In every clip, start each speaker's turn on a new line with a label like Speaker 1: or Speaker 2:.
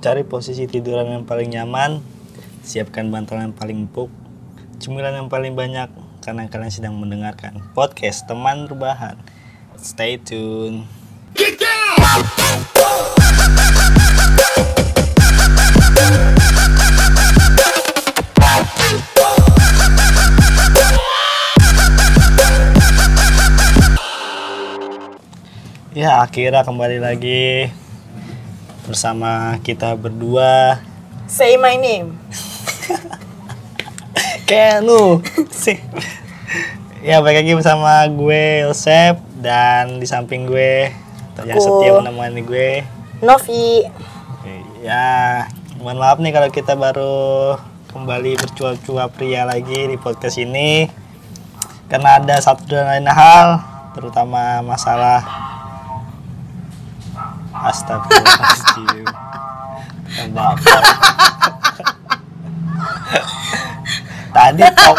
Speaker 1: Cari posisi tiduran yang paling nyaman, siapkan bantal yang paling empuk, cemilan yang paling banyak karena kalian sedang mendengarkan podcast teman rebahan. Stay tune. Ya, akhirnya kembali lagi bersama kita berdua.
Speaker 2: Say my name.
Speaker 1: Kayak lu sih. Ya, balik lagi bersama gue Yosep dan di samping gue yang setia menemani gue.
Speaker 2: Novi.
Speaker 1: Ya, mohon maaf nih kalau kita baru kembali bercuap-cuap pria lagi di podcast ini karena ada satu dan lain hal terutama masalah Astagfirullahaladzim. Bapak Tadi tok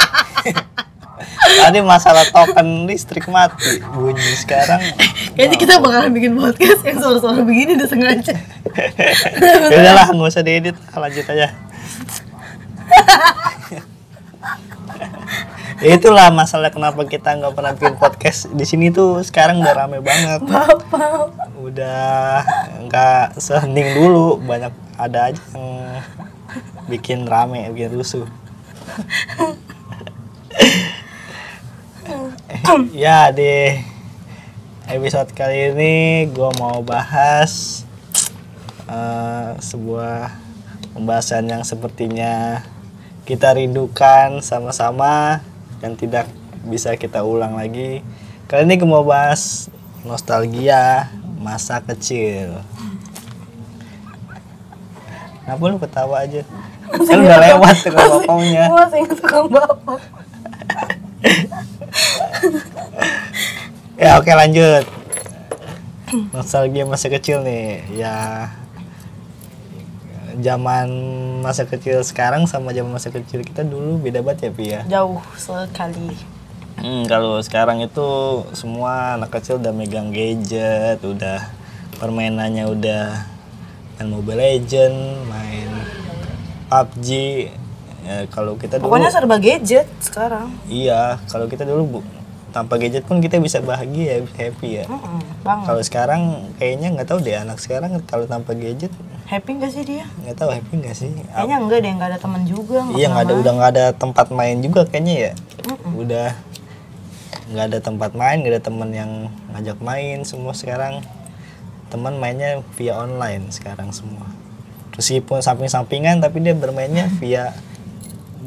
Speaker 1: Tadi masalah token listrik mati Bunyi sekarang.
Speaker 2: Kayaknya kita bakalan bikin podcast yang suara-suara begini udah sengaja.
Speaker 1: Ya udahlah nggak usah diedit. Lanjut aja itulah masalah kenapa kita nggak pernah bikin podcast. Di sini tuh sekarang udah rame banget. Udah nggak sehening dulu banyak ada aja yang bikin rame bikin rusuh. Ya di episode kali ini gue mau bahas eh, sebuah pembahasan yang sepertinya kita rindukan sama-sama dan tidak bisa kita ulang lagi kali ini gue mau bahas nostalgia masa kecil Kenapa lu ketawa aja? Kan udah lewat ngomongnya.
Speaker 2: Gue masih ingat tukang bapak.
Speaker 1: Ya oke lanjut. Nostalgia masa kecil nih. Ya zaman masa kecil sekarang sama zaman masa kecil kita dulu beda banget ya Pi ya.
Speaker 2: Jauh sekali.
Speaker 1: Hmm, kalau sekarang itu semua anak kecil udah megang gadget, udah permainannya udah main Mobile Legend, main PUBG. Ya, kalau kita dulu
Speaker 2: Pokoknya serba gadget sekarang.
Speaker 1: iya, kalau kita dulu bu, tanpa gadget pun kita bisa bahagia, happy ya.
Speaker 2: Mm-mm, banget.
Speaker 1: Kalau sekarang kayaknya nggak tahu deh anak sekarang kalau tanpa gadget
Speaker 2: Happy gak sih dia?
Speaker 1: nggak tahu happy nggak sih?
Speaker 2: Kayaknya enggak deh, enggak ada teman juga. nggak
Speaker 1: Iya nggak ada udah nggak ada tempat main juga kayaknya ya.
Speaker 2: Mm-mm.
Speaker 1: Udah nggak ada tempat main, nggak ada teman yang ngajak main semua sekarang. Teman mainnya via online sekarang semua. Meskipun samping-sampingan tapi dia bermainnya via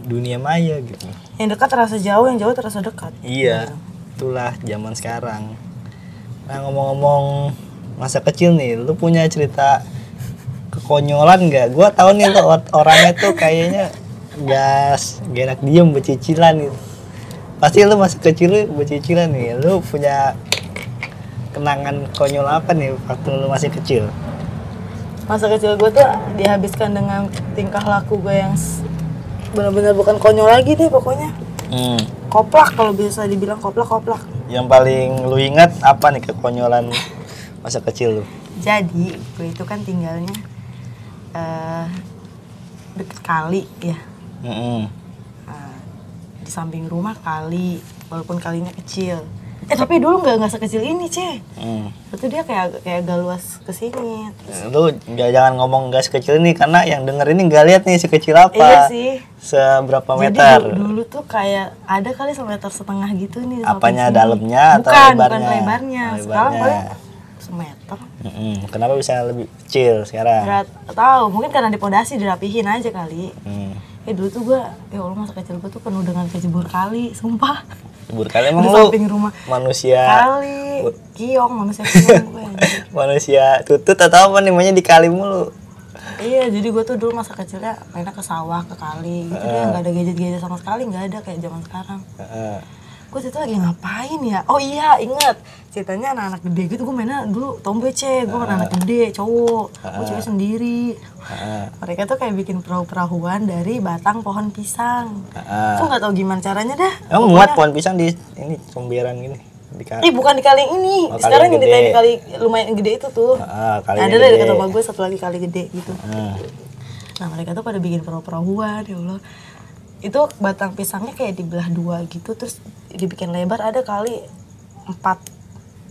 Speaker 1: dunia maya gitu.
Speaker 2: Yang dekat terasa jauh, yang jauh terasa dekat.
Speaker 1: Iya, itulah zaman sekarang. Nah ngomong-ngomong masa kecil nih, lu punya cerita kekonyolan nggak? Gua tahu nih lu or- orangnya tuh kayaknya gas, gak enak diem becicilan gitu. Pasti lu masih kecil lu becicilan nih. Lu punya kenangan konyol apa nih waktu lu masih kecil?
Speaker 2: Masa kecil gue tuh dihabiskan dengan tingkah laku gue yang benar-benar bukan konyol lagi deh pokoknya.
Speaker 1: Hmm.
Speaker 2: Koplak kalau bisa dibilang koplak-koplak.
Speaker 1: Yang paling lu ingat apa nih kekonyolan masa kecil lu?
Speaker 2: Jadi gue itu kan tinggalnya eh deket kali ya.
Speaker 1: Mm-mm.
Speaker 2: Eh, di samping rumah kali, walaupun kalinya kecil. Eh tapi dulu nggak nggak sekecil ini ceh.
Speaker 1: Hmm.
Speaker 2: Itu dia kayak kayak agak luas ke sini.
Speaker 1: Lu j- jangan ngomong gas kecil ini karena yang denger ini nggak lihat nih sekecil apa
Speaker 2: Iya sih.
Speaker 1: seberapa
Speaker 2: Jadi
Speaker 1: meter
Speaker 2: dulu, dulu tuh kayak ada kali semeter setengah gitu nih.
Speaker 1: Apanya,
Speaker 2: sini.
Speaker 1: dalamnya atau
Speaker 2: bukan,
Speaker 1: lebarnya?
Speaker 2: Bukan lebarnya. Sekarang paling semeter.
Speaker 1: Mm-mm. kenapa bisa lebih kecil sekarang
Speaker 2: Nggak tahu, mungkin karena di pondasi dirapihin aja kali.
Speaker 1: hmm.
Speaker 2: Ya dulu tuh gua, ya Allah masa kecil gua tuh penuh dengan kecebur kali, sumpah.
Speaker 1: Libur kali emang lu
Speaker 2: samping rumah.
Speaker 1: manusia
Speaker 2: Kali, kiong manusia kiong gue.
Speaker 1: manusia tutut atau apa namanya di kali mulu
Speaker 2: Iya, jadi gue tuh dulu masa kecilnya mainnya ke sawah, ke kali gitu deh, nggak ada gadget-gadget sama sekali, nggak ada kayak zaman sekarang.
Speaker 1: Heeh.
Speaker 2: Gue situ lagi ngapain ya? Oh iya, inget ceritanya anak-anak gede gitu gue mainnya dulu tomboy cek, gue kan anak gede, cowok, gue cewek sendiri.
Speaker 1: Heeh.
Speaker 2: Mereka tuh kayak bikin perahu-perahuan dari batang pohon pisang.
Speaker 1: Heeh.
Speaker 2: Tuh nggak tahu gimana caranya dah.
Speaker 1: Emang muat pohon pisang di ini comberan gini di kali.
Speaker 2: Ih bukan di kali ini.
Speaker 1: Oh,
Speaker 2: Sekarang
Speaker 1: yang
Speaker 2: di kali lumayan gede itu tuh.
Speaker 1: Ah, kali
Speaker 2: ada
Speaker 1: yang
Speaker 2: dari rumah gue satu lagi kali gede gitu.
Speaker 1: Ah,
Speaker 2: Nah mereka tuh pada bikin perahu-perahuan ya Allah. Itu batang pisangnya kayak dibelah dua gitu terus dibikin lebar ada kali empat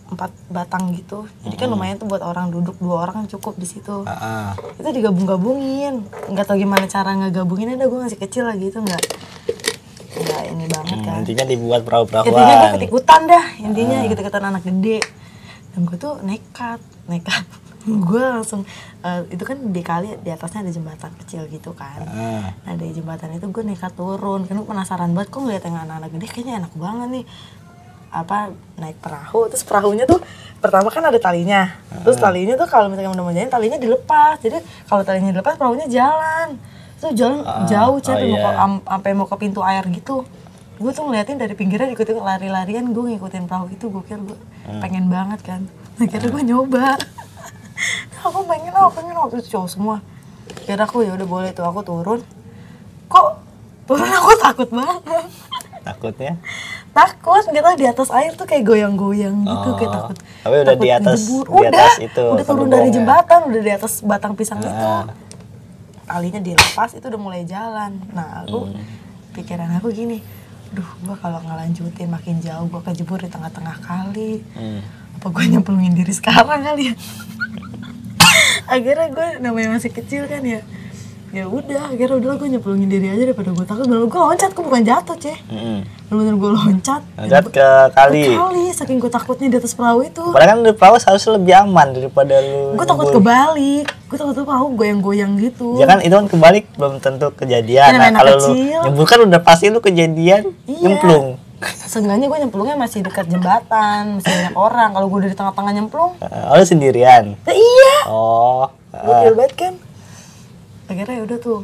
Speaker 2: empat batang gitu. Jadi kan lumayan tuh buat orang duduk dua orang cukup di situ.
Speaker 1: ah, ah.
Speaker 2: Itu digabung-gabungin. Nggak tahu gimana cara ngegabungin ada gue masih kecil lagi itu nggak nggak ini banget
Speaker 1: Hmm,
Speaker 2: kan.
Speaker 1: intinya dibuat perahu-perahuan.
Speaker 2: Intinya gue ikut-ikutan dah, intinya ikut-ikutan anak gede. Dan gue tuh nekat, nekat. Gue langsung, eh, itu kan di kali di atasnya ada jembatan kecil gitu kan.
Speaker 1: Ah,
Speaker 2: Nah dari jembatan itu gue nekat turun, kan gue penasaran banget kok ngeliat yang anak-anak gede kayaknya enak banget nih. Apa naik perahu, terus perahunya tuh pertama kan ada talinya, terus talinya tuh kalau misalnya udah mau jalan talinya dilepas, jadi kalau talinya dilepas perahunya jalan, itu jalan jauh
Speaker 1: oh
Speaker 2: cari mau ke
Speaker 1: iya.
Speaker 2: am- sampai mau ke pintu air gitu. Gue tuh ngeliatin dari pinggirnya ikutin lari-larian, gue ngikutin perahu itu, gue kira gue pengen banget kan, akhirnya gue nyoba. Aku pengen aku pengen waktu itu cowok semua kira aku ya udah boleh tuh aku turun kok turun aku takut banget
Speaker 1: takutnya.
Speaker 2: takut kita di atas air tuh kayak goyang-goyang gitu
Speaker 1: Oh,
Speaker 2: kayak takut
Speaker 1: tapi udah
Speaker 2: takut
Speaker 1: di atas-
Speaker 2: dijebur.
Speaker 1: di
Speaker 2: udah
Speaker 1: atas itu,
Speaker 2: udah turun dari jembatan udah di atas batang pisang itu
Speaker 1: Ah.
Speaker 2: talinya dilepas itu udah mulai jalan nah aku
Speaker 1: Hmm.
Speaker 2: pikiran aku gini duh gua kalau ngelanjutin makin jauh gua kejebur di tengah-tengah kali
Speaker 1: Hmm.
Speaker 2: apa gue nyemplungin diri sekarang kali ya akhirnya gue namanya masih kecil kan ya ya udah akhirnya udah gue nyemplungin diri aja daripada gue takut bener gue loncat gue bukan jatuh ceh
Speaker 1: Mm-mm.
Speaker 2: bener-bener gue loncat
Speaker 1: Loncat ke kali.
Speaker 2: kali saking gue takutnya di atas perahu itu
Speaker 1: Padahal kan di perahu harusnya lebih aman daripada lu.
Speaker 2: gue takut kebalik gue takut tuh perahu goyang-goyang gitu
Speaker 1: Ya kan itu kan kebalik belum tentu kejadian.
Speaker 2: Kan
Speaker 1: Nah, kalau lu nyebur kan udah pasti lu kejadian
Speaker 2: Iya.
Speaker 1: nyemplung.
Speaker 2: Seenggaknya gue nyemplungnya masih dekat jembatan masih banyak orang. Kalau gue dari tengah-tengah nyemplung
Speaker 1: Uh, oh, lu sendirian.
Speaker 2: nah, iya.
Speaker 1: Oh. uh,
Speaker 2: Gokil banget kan akhirnya ya udah tuh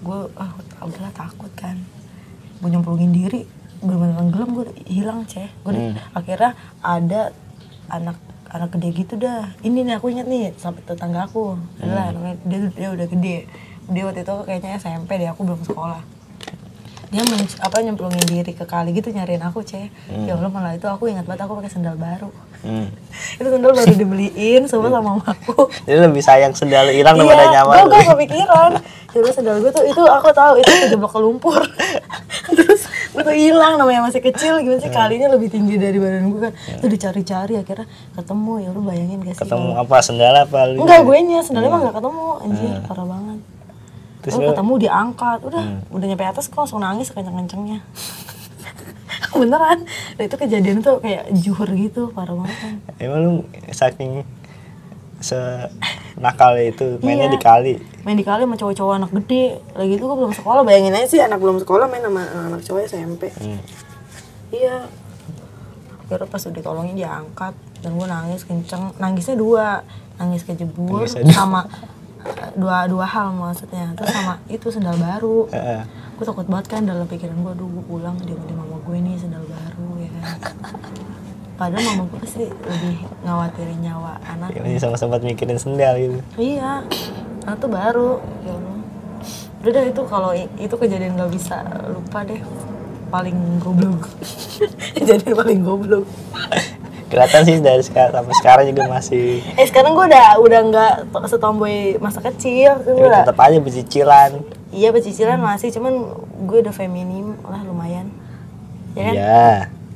Speaker 2: gue ah udahlah takut kan gue nyemplungin diri bener-bener tenggelam gue hilang ceh. Gue di- akhirnya ada anak anak gede gitu dah. Ini nih aku inget nih sampai tetangga aku. Adalah namanya dia dia udah gede. Dia waktu itu kayaknya SMP deh aku belum sekolah dia men- apa nyemplungin diri ke kali gitu nyariin aku ceh ya Allah malah itu aku ingat banget aku pakai sendal baru
Speaker 1: hmm.
Speaker 2: itu sendal baru dibeliin semua sama mamaku
Speaker 1: Jadi lebih sayang sendal hilang daripada
Speaker 2: Iya,
Speaker 1: nyawa
Speaker 2: gue
Speaker 1: lu.
Speaker 2: gak kepikiran. Jadi sendal gue tuh itu aku tahu itu kejeblok ke lumpur. Terus gue tuh hilang namanya masih kecil gimana sih kalinya lebih tinggi dari badan gue kan. Itu dicari-cari akhirnya ketemu ya lu bayangin gak sih?
Speaker 1: Ketemu apa sendal apa lu?
Speaker 2: Enggak gue nya sendalnya mah gak ketemu anjir parah banget.
Speaker 1: Terus lu-
Speaker 2: ketemu diangkat, udah udah nyampe atas kok langsung nangis kenceng-kencengnya. Beneran, nah, itu kejadian tuh kayak juhur gitu, parah banget kan.
Speaker 1: Emang lu saking se nakal itu mainnya
Speaker 2: Iya.
Speaker 1: di kali.
Speaker 2: main di kali sama cowok-cowok anak gede lagi itu gue belum sekolah bayangin aja sih anak belum sekolah main sama anak cowok SMP
Speaker 1: Hmm.
Speaker 2: iya akhirnya pas udah ditolongin dia angkat dan gue nangis kenceng nangisnya dua nangis kejebur
Speaker 1: Nangisnya
Speaker 2: sama eh, dua dua hal maksudnya terus sama itu sendal baru gue takut banget kan dalam pikiran gue aduh gue pulang dia di mama gue nih sendal baru ya kan padahal mama gue pasti lebih ngawatirin nyawa anak
Speaker 1: Ya, sama sempat mikirin sendal gitu.
Speaker 2: Iya, nah itu baru. Ya. Udah deh itu kalau itu kejadian gak bisa lupa deh. Paling goblok. kejadian paling goblok.
Speaker 1: Kelihatan sih dari sekarang sampai sekarang juga masih
Speaker 2: Eh sekarang gue udah udah nggak to- setomboy masa kecil. Udah,
Speaker 1: tetap aja bercicilan.
Speaker 2: iya pecicilan masih, cuman gue udah feminim lah lumayan. Ya kan?
Speaker 1: Iya.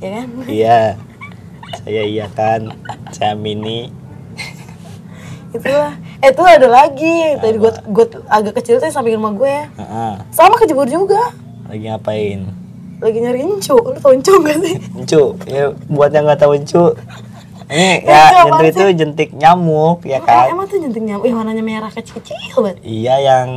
Speaker 2: Ya kan?
Speaker 1: Iya. Saya iya kan. Saya mini.
Speaker 2: Itulah. Eh itu ada lagi. Tadi gue gue agak kecil tuh samping rumah gue ya.
Speaker 1: Heeh.
Speaker 2: Sama kejebur juga.
Speaker 1: Lagi ngapain?
Speaker 2: Lagi nyari encu. Lu tau encu gak sih?
Speaker 1: Encu, ya buat yang nggak tahu encu. Ini
Speaker 2: Encu
Speaker 1: ya jentik itu jentik nyamuk ya
Speaker 2: Emang-
Speaker 1: kan.
Speaker 2: Emang tuh jentik nyamuk, ih warnanya merah kecil-kecil banget.
Speaker 1: Iya yang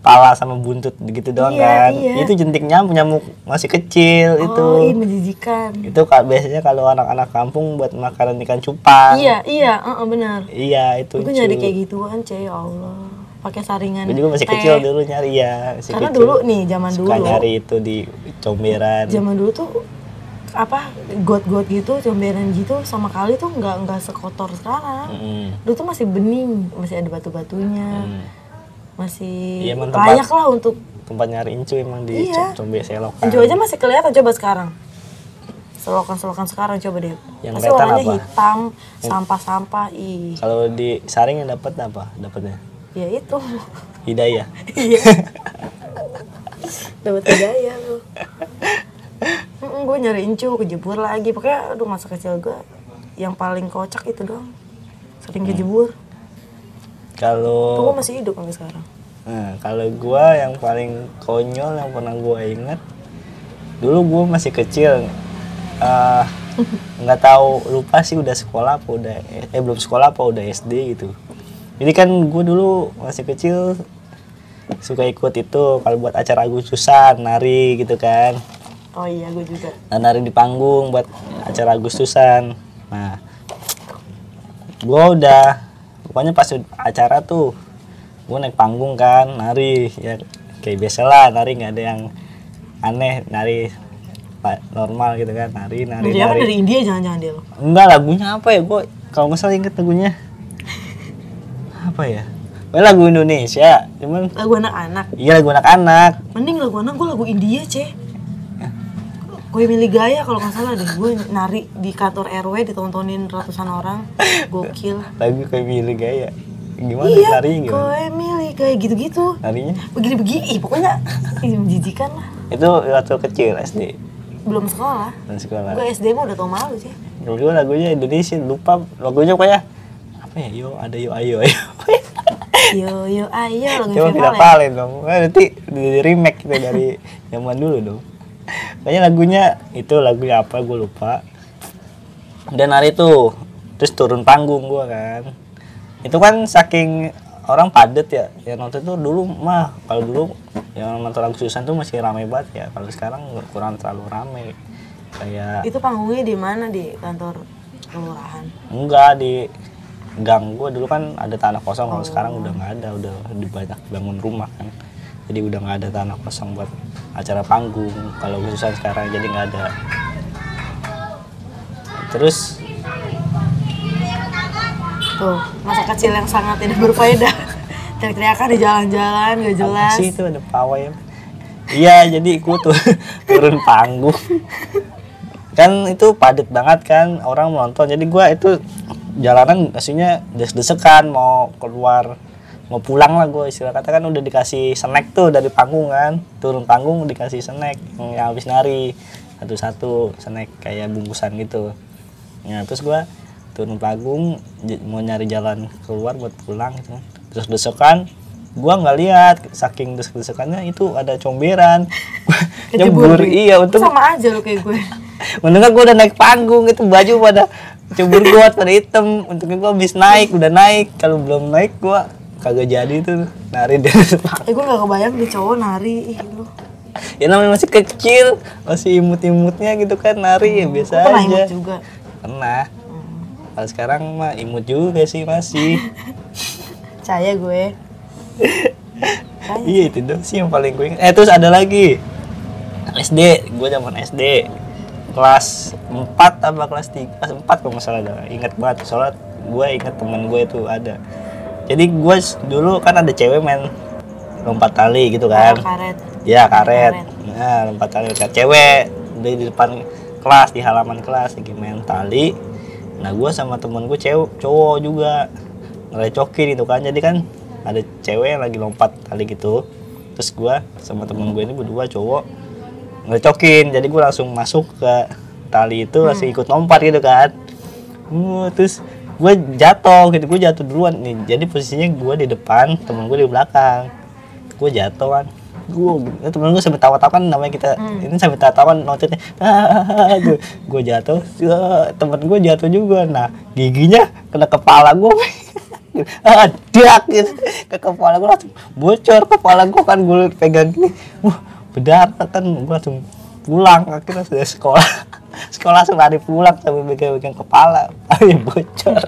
Speaker 1: pala sama buntut gitu doang
Speaker 2: Iya,
Speaker 1: kan.
Speaker 2: iya.
Speaker 1: Itu jentik nyamuk, nyamuk masih kecil itu.
Speaker 2: Oh, iya menjijikan.
Speaker 1: Itu ka- biasanya kalau anak-anak kampung buat makanan ikan cupang.
Speaker 2: Iya, iya, heeh, benar.
Speaker 1: Iya, itu.
Speaker 2: Gue
Speaker 1: encu.
Speaker 2: nyari kayak gituan, Cey, ya Allah. Pakai saringan.
Speaker 1: Gue juga masih
Speaker 2: teh.
Speaker 1: kecil dulu nyari ya, masih
Speaker 2: Karena
Speaker 1: kecil.
Speaker 2: dulu nih, zaman
Speaker 1: Suka
Speaker 2: dulu.
Speaker 1: nyari itu di comberan.
Speaker 2: Zaman dulu tuh apa got-got gitu, comberan gitu sama kali tuh nggak nggak sekotor sekarang.
Speaker 1: Mm-mm.
Speaker 2: Dulu tuh masih bening, masih ada batu-batunya.
Speaker 1: Hmm.
Speaker 2: Masih
Speaker 1: emang tempat-
Speaker 2: layak lah untuk
Speaker 1: Tempat nyari incu emang di
Speaker 2: Iya.
Speaker 1: com- combe selokan.
Speaker 2: Encu aja masih kelihatan coba sekarang. selokan-selokan sekarang coba deh
Speaker 1: Yang
Speaker 2: pasti
Speaker 1: kelihatan
Speaker 2: warnanya
Speaker 1: apa?
Speaker 2: hitam sampah-sampah ih
Speaker 1: Kalau di saring dapat apa? Dapatnya
Speaker 2: ya itu.
Speaker 1: Hidayah.
Speaker 2: iya. Dapat hidayah lu. Gue nyari incu kejebur lagi. Pokoknya aduh masa kecil gue yang paling kocak itu doang. Sering kejebur tuh
Speaker 1: Kalau
Speaker 2: gue masih hidup sampai sekarang.
Speaker 1: Nah, kalau gua yang paling konyol yang pernah gua inget dulu gua masih kecil. Eh, nggak tahu lupa sih udah sekolah apa udah eh belum sekolah apa udah SD gitu jadi kan gua dulu masih kecil suka ikut itu kalau buat acara Agustusan nari gitu kan.
Speaker 2: Oh iya gue juga.
Speaker 1: Nah, nari di panggung buat acara Agustusan. Nah gua udah pokoknya pas acara tuh gue naik panggung kan nari ya kayak biasa lah nari nggak ada yang aneh nari normal gitu kan nari nari
Speaker 2: dia kan
Speaker 1: nari.
Speaker 2: dari India jangan-jangan dia lo
Speaker 1: enggak lagunya apa ya gue kalau nggak salah inget lagunya apa ya? Pokoknya lagu Indonesia cuman
Speaker 2: lagu anak-anak.
Speaker 1: Iya lagu anak-anak.
Speaker 2: Mending lagu anak gue lagu India ceh gue milih gaya kalau nggak salah deh gue nari di kantor RW ditontonin ratusan orang. Gokil.
Speaker 1: Lagu kayak milih gaya. Gimana
Speaker 2: iya
Speaker 1: narinya gimana?
Speaker 2: Gue milih kayak gitu-gitu.
Speaker 1: Narinya?
Speaker 2: Begini-begini pokoknya menjijikan lah.
Speaker 1: Itu waktu kecil SD
Speaker 2: belum sekolah.
Speaker 1: Dan sekolah.
Speaker 2: Gue SD mah udah tau malu sih
Speaker 1: dulu lagunya Indonesia lupa lagunya kayak apa ya yo ada yo ayo ayo
Speaker 2: yo yo ayo lagu
Speaker 1: Coba tidak palen dong. Nanti di remake gitu dari zaman dulu dong. Kayaknya lagunya itu lagunya apa gue lupa. Dan hari itu terus turun panggung gua kan. Itu kan saking orang padet ya yang nonton tuh dulu mah kalau dulu yang nonton Agustusan tuh masih ramai banget ya kalau sekarang kurang terlalu ramai kayak
Speaker 2: itu panggungnya di mana di kantor kelurahan
Speaker 1: enggak di gang gua dulu kan ada tanah kosong kalau sekarang udah nggak ada udah banyak bangun rumah kan. Jadi udah nggak ada tanah kosong buat acara panggung kalau khususan sekarang jadi nggak ada. Terus?
Speaker 2: Tuh masa kecil yang sangat tidak berfaedah. Teriak-teriakan di jalan-jalan gak
Speaker 1: apa
Speaker 2: jelas.
Speaker 1: sih itu ada pawai iya jadi ikut tuh turun panggung. Kan itu padat banget kan orang menonton jadi gua itu jalanan aslinya des-desekan mau keluar mau pulang lah gue istilah kata kan udah dikasih snack tuh dari panggung kan. Turun panggung dikasih snack yang, habis nari satu-satu snack kayak bungkusan gitu. Nah terus gua turun panggung mau nyari jalan keluar buat pulang gitu. Kan terus desekan gua nggak lihat saking desek-desekannya itu ada comberan. Nyebur iya untung
Speaker 2: sama aja lo kayak gue.
Speaker 1: Untungnya gue udah naik panggung itu baju pada cebur gue pada hitam. Untungnya gue habis naik, udah naik. Kalau belum naik gue kagak jadi tuh nari di panggung.
Speaker 2: eh gue gak kebayang nih cowok nari ih lu
Speaker 1: Ya namanya masih kecil, masih imut-imutnya gitu kan nari ya biasa
Speaker 2: pernah
Speaker 1: aja.
Speaker 2: imut juga
Speaker 1: Pernah. Kalau sekarang mah imut juga sih masih.
Speaker 2: Percaya gue
Speaker 1: iya itu dong sih yang paling gue ingat. Eh terus ada lagi SD, gue zaman SD kelas 4 apa kelas 3 kelas 4 kalau nggak salah dah. ingat banget. Soalnya gue ingat temen gue itu ada. Jadi gue dulu kan ada cewek main lompat tali gitu kan.
Speaker 2: karet.
Speaker 1: Ya karet.
Speaker 2: Karet.
Speaker 1: nah lompat tali. Karet cewek di, di depan kelas di halaman kelas lagi main tali. Nah gue sama temen gue cewek cowok juga. Ngerecokin itu kan. Jadi kan ada cewek yang lagi lompat tali gitu. Terus gue sama temen gue ini berdua cowok ngerecokin jadi gue langsung masuk ke tali itu langsung ikut lompat gitu kan. Uh, terus gue jatuh gitu gue jatuh duluan nih. Jadi posisinya gue di depan temen gue di belakang. Gue jatuh kan gue temen gue sampai tawa-tawa kan namanya kita ini sampai tawa-tawa nontonnya gue gue jatuh temen gue jatuh juga. Nah giginya kena kepala gue adak gitu. Ke kepala gue langsung bocor kepala gue kan gue pegang gini. Wah berdarah kan gue langsung pulang akhirnya sudah sekolah. Sekolah langsung lari pulang sambil pegang-pegang kepala akhirnya bocor.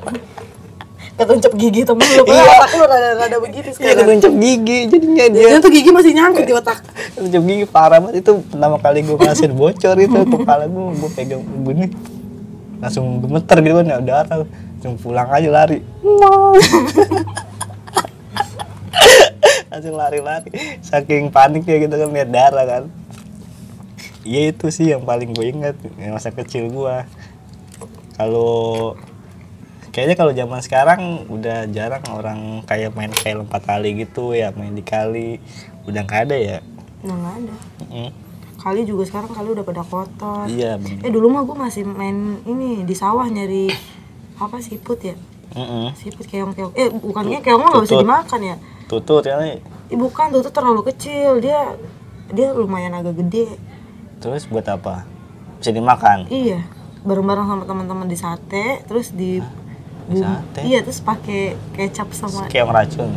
Speaker 2: Ketuncap gigi temen lu
Speaker 1: Iya.
Speaker 2: iya. otak lu rada-rada begitu
Speaker 1: iya
Speaker 2: sekarang.
Speaker 1: ketuncap gigi jadinya dia
Speaker 2: Jadinya tuh gigi masih nyangkut di otak.
Speaker 1: Ketuncap gigi parah banget itu pertama kali gue ngerasain bocor itu kepala gue gue pegang gini langsung gemeter gitu kan ya darah langsung pulang aja lari langsung lari-lari saking paniknya gitu kan lihat darah kan Iya itu sih yang paling gue ingat yang masa kecil gua. Kalau kayaknya kalau zaman sekarang udah jarang orang kayak main kayak lompat kali gitu ya main di kali udah nggak ada ya.
Speaker 2: Nah, nggak ada.
Speaker 1: Mm.
Speaker 2: Kali juga sekarang kali udah pada kotor.
Speaker 1: Iya bener.
Speaker 2: Eh dulu mah gue masih main ini di sawah nyari apa siput ya?
Speaker 1: Mm-mm.
Speaker 2: Siput keong-keong. Eh bukannya keong mah nggak bisa dimakan ya?
Speaker 1: Tutut ya nih.
Speaker 2: Eh, bukan tuh terlalu kecil dia dia lumayan agak gede.
Speaker 1: Terus buat apa? Bisa dimakan.
Speaker 2: Iya, bareng-bareng sama teman-teman di sate, terus di
Speaker 1: Di sate?
Speaker 2: Iya, terus pakai kecap sama
Speaker 1: Kayak racun.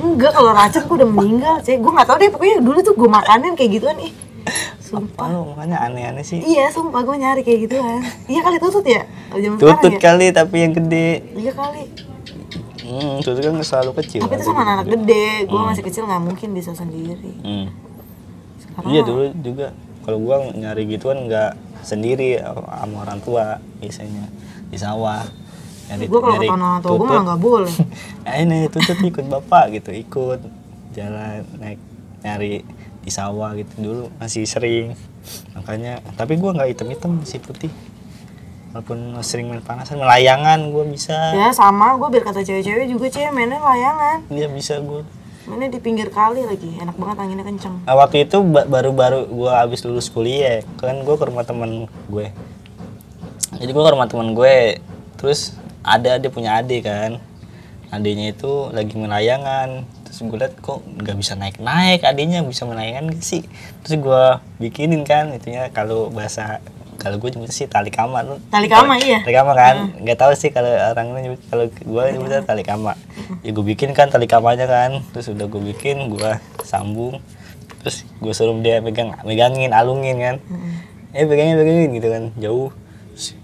Speaker 2: enggak kalau racun gue udah meninggal, sih. Gue nggak tahu deh pokoknya dulu tuh gue makanin kayak gituan ih. Sumpah.
Speaker 1: Oh, makanya aneh-aneh sih.
Speaker 2: Iya, sumpah gue nyari kayak gituan. Iya kali tutut ya? Zaman
Speaker 1: Tutut
Speaker 2: sekarang ya?
Speaker 1: kali tapi yang gede.
Speaker 2: Iya kali.
Speaker 1: Hmm, tutut kan selalu kecil.
Speaker 2: Tapi itu sama anak gede, gue masih kecil nggak mungkin bisa sendiri.
Speaker 1: Hmm.
Speaker 2: Sekarang
Speaker 1: Iya dulu juga kalau gua nyari gituan nggak sendiri sama orang tua biasanya di sawah. Nyari,
Speaker 2: Gue kalau ketahuan orang tua gue malah nggak boleh.
Speaker 1: Eh ini tutut ikut bapak gitu ikut jalan naik nyari di sawah gitu dulu masih sering makanya tapi gua nggak hitam hitam si putih walaupun sering main panasan melayangan gua bisa
Speaker 2: Ya sama, gue biar kata cewek-cewek juga cewek mainnya layangan.
Speaker 1: iya bisa gua
Speaker 2: Mainnya di pinggir kali lagi, enak banget anginnya kenceng.
Speaker 1: Nah, waktu itu ba- baru-baru gua habis lulus kuliah, kan gua ke rumah temen gue. Jadi gua ke rumah temen gue, terus ada dia punya adik kan. Adiknya itu lagi melayangan, terus gue liat kok nggak bisa naik-naik, adiknya bisa melayangan gak sih? Terus gua bikinin kan, itunya kalau bahasa kalau gue nyebut sih tali kama
Speaker 2: Tali kama iya.
Speaker 1: tali kama kan nggak tahu sih kalau orang nyebut kalau gue nyebutnya tali kama ya gue bikin kan tali kamanya kan. Terus udah gue bikin gue sambung. Terus gue suruh dia pegang megangin alungin kan. Eh pegangin pegangin gitu kan jauh.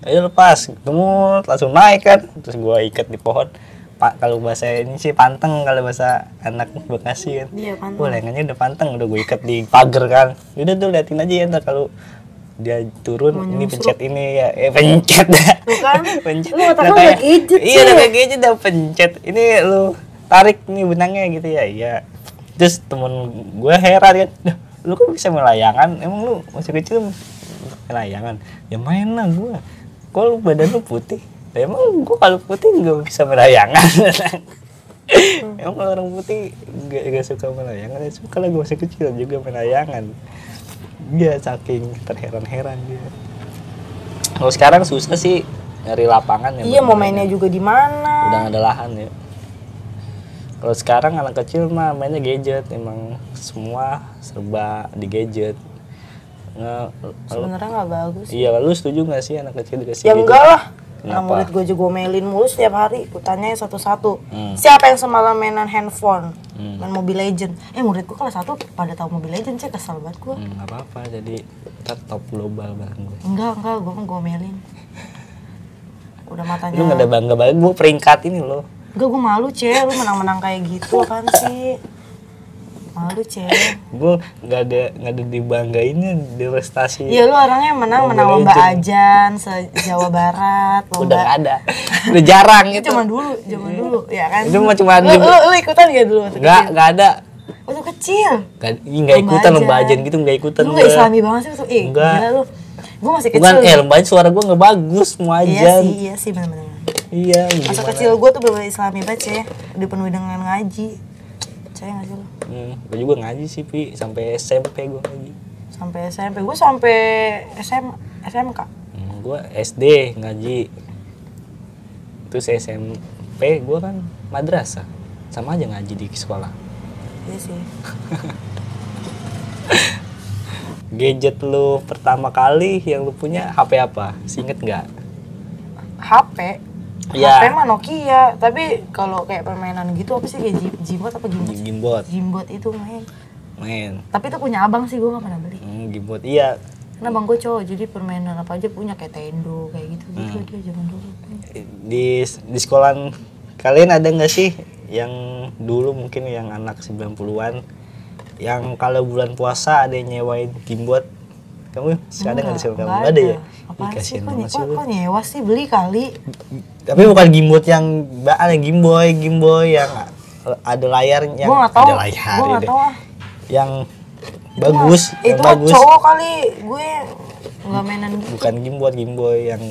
Speaker 1: Ayo lepas ketemu langsung naik kan. Terus gue ikat di pohon. Pak kalau bahasa ini sih panteng kalau bahasa anak bekasi kan.
Speaker 2: Iya kan.
Speaker 1: Wah, lengannya udah panteng, udah gue ikat di pagar kan. Udah tuh liatin aja ya ntar kalau dia turun ini pencet ini ya eh pencet. Dah
Speaker 2: kan,
Speaker 1: pencet.
Speaker 2: Lu otak
Speaker 1: Nah,
Speaker 2: lu
Speaker 1: kayak-
Speaker 2: udah gadget,
Speaker 1: iya udah kayak gadget dah pencet. Ini lu tarik nih benangnya gitu ya iya. Terus temen gue heran kan "Dah, lu kok bisa melayangan emang lu masih kecil melayangan ya main lah gue kok lu badan lu putih? "Lah, emang gue kalau putih nggak bisa melayangan emang kalau orang putih gak, gak suka melayangan ya suka lah gue masih kecil juga melayangan dia saking terheran-heran dia kalau sekarang susah sih nyari lapangan yang
Speaker 2: Iya mau mainnya juga di mana?
Speaker 1: udah gak ada lahan ya kalau sekarang anak kecil mah mainnya gadget emang semua serba di gadget kalau
Speaker 2: Sebenarnya nggak bagus.
Speaker 1: iya lu setuju nggak sih anak kecil dikasih
Speaker 2: Ya
Speaker 1: gadget?
Speaker 2: enggak lah.
Speaker 1: Kenapa?
Speaker 2: Anak murid gue juga gomelin mulu setiap hari. Gue tanya satu-satu.
Speaker 1: Hmm.
Speaker 2: Siapa yang semalam mainan handphone?
Speaker 1: Hmm.
Speaker 2: Main Mobile Legend. Eh murid gue kelas satu pada tahu Mobile Legend sih kesel banget gue.
Speaker 1: Hmm, nggak apa-apa jadi ntar top global bareng gue
Speaker 2: Enggak, enggak, gue mah gomelin. Udah matanya.
Speaker 1: lu nggak ada bangga banget gue peringkat ini loh
Speaker 2: Enggak, gue malu, Cek. Lu menang-menang kayak gitu apaan sih? Malu, Cek.
Speaker 1: gue nggak ada nggak ada dibanggainnya di prestasi
Speaker 2: Iya, lu orangnya menang menang lomba ajan se-Jawa Barat,
Speaker 1: udah
Speaker 2: lomba
Speaker 1: nggak ada udah jarang
Speaker 2: itu zaman dulu, zaman dulu, ya kan?
Speaker 1: Itu cuma
Speaker 2: lu, lu, lu ikutan gak dulu waktu
Speaker 1: nggak nggak ada
Speaker 2: Waktu kecil.
Speaker 1: nggak nggak ikutan lomba ajan gitu nggak ikutan
Speaker 2: Lu
Speaker 1: gua.
Speaker 2: gak islami banget sih tuh. Eh,
Speaker 1: Enggak.
Speaker 2: lu. Gue masih kecil.
Speaker 1: bukan eh lomba suara gue nggak bagus mau
Speaker 2: Iya
Speaker 1: ajan
Speaker 2: sih, iya sih benar-benar.
Speaker 1: iya
Speaker 2: Masa kecil gue tuh bener islami banget sih. Dipenuhi dengan ngaji. Percaya gak sih lu?
Speaker 1: Hmm, gue juga ngaji sih pi sampai SMP gue ngaji
Speaker 2: Sampai SMP. Gue sampai SM, SMK.
Speaker 1: hmm, gue SD ngaji terus SMP gue kan madrasah sama aja ngaji di sekolah
Speaker 2: Iya sih.
Speaker 1: gadget lu pertama kali yang lu punya HP apa? Singet nggak?
Speaker 2: HP.
Speaker 1: Iya.
Speaker 2: HP mah Nokia. Tapi kalau kayak permainan gitu apa sih kayak Jim- Jimbot apa Gimbot?
Speaker 1: Gimbot,
Speaker 2: Jimbot itu main.
Speaker 1: main.
Speaker 2: Tapi itu punya abang sih gue gak pernah beli.
Speaker 1: Hmm, Gimbot, iya.
Speaker 2: Karena abang gue cowok jadi permainan apa aja punya kayak Tendo kayak gitu gitu
Speaker 1: Hmm.
Speaker 2: dia zaman dulu.
Speaker 1: Di di sekolahan kalian ada nggak sih yang dulu mungkin yang anak 90-an yang kalau bulan puasa ada yang nyewain Gimbot? Kamu sih ada nggak di sekolah kamu?
Speaker 2: Nggak
Speaker 1: Nggak ada ya?
Speaker 2: Apaan
Speaker 1: Ih,
Speaker 2: sih? Kok, nyewa sih beli kali?
Speaker 1: Tapi bukan Gimbot yang ada Gimboy, Gimboy yang ada layarnya.
Speaker 2: gue gak tau.
Speaker 1: Ada layar. Ya deh.
Speaker 2: tau ah.
Speaker 1: yang bagus
Speaker 2: itu
Speaker 1: yang
Speaker 2: mah
Speaker 1: bagus
Speaker 2: cowok kali gue nggak mainan gitu
Speaker 1: bukan game boy game boy yang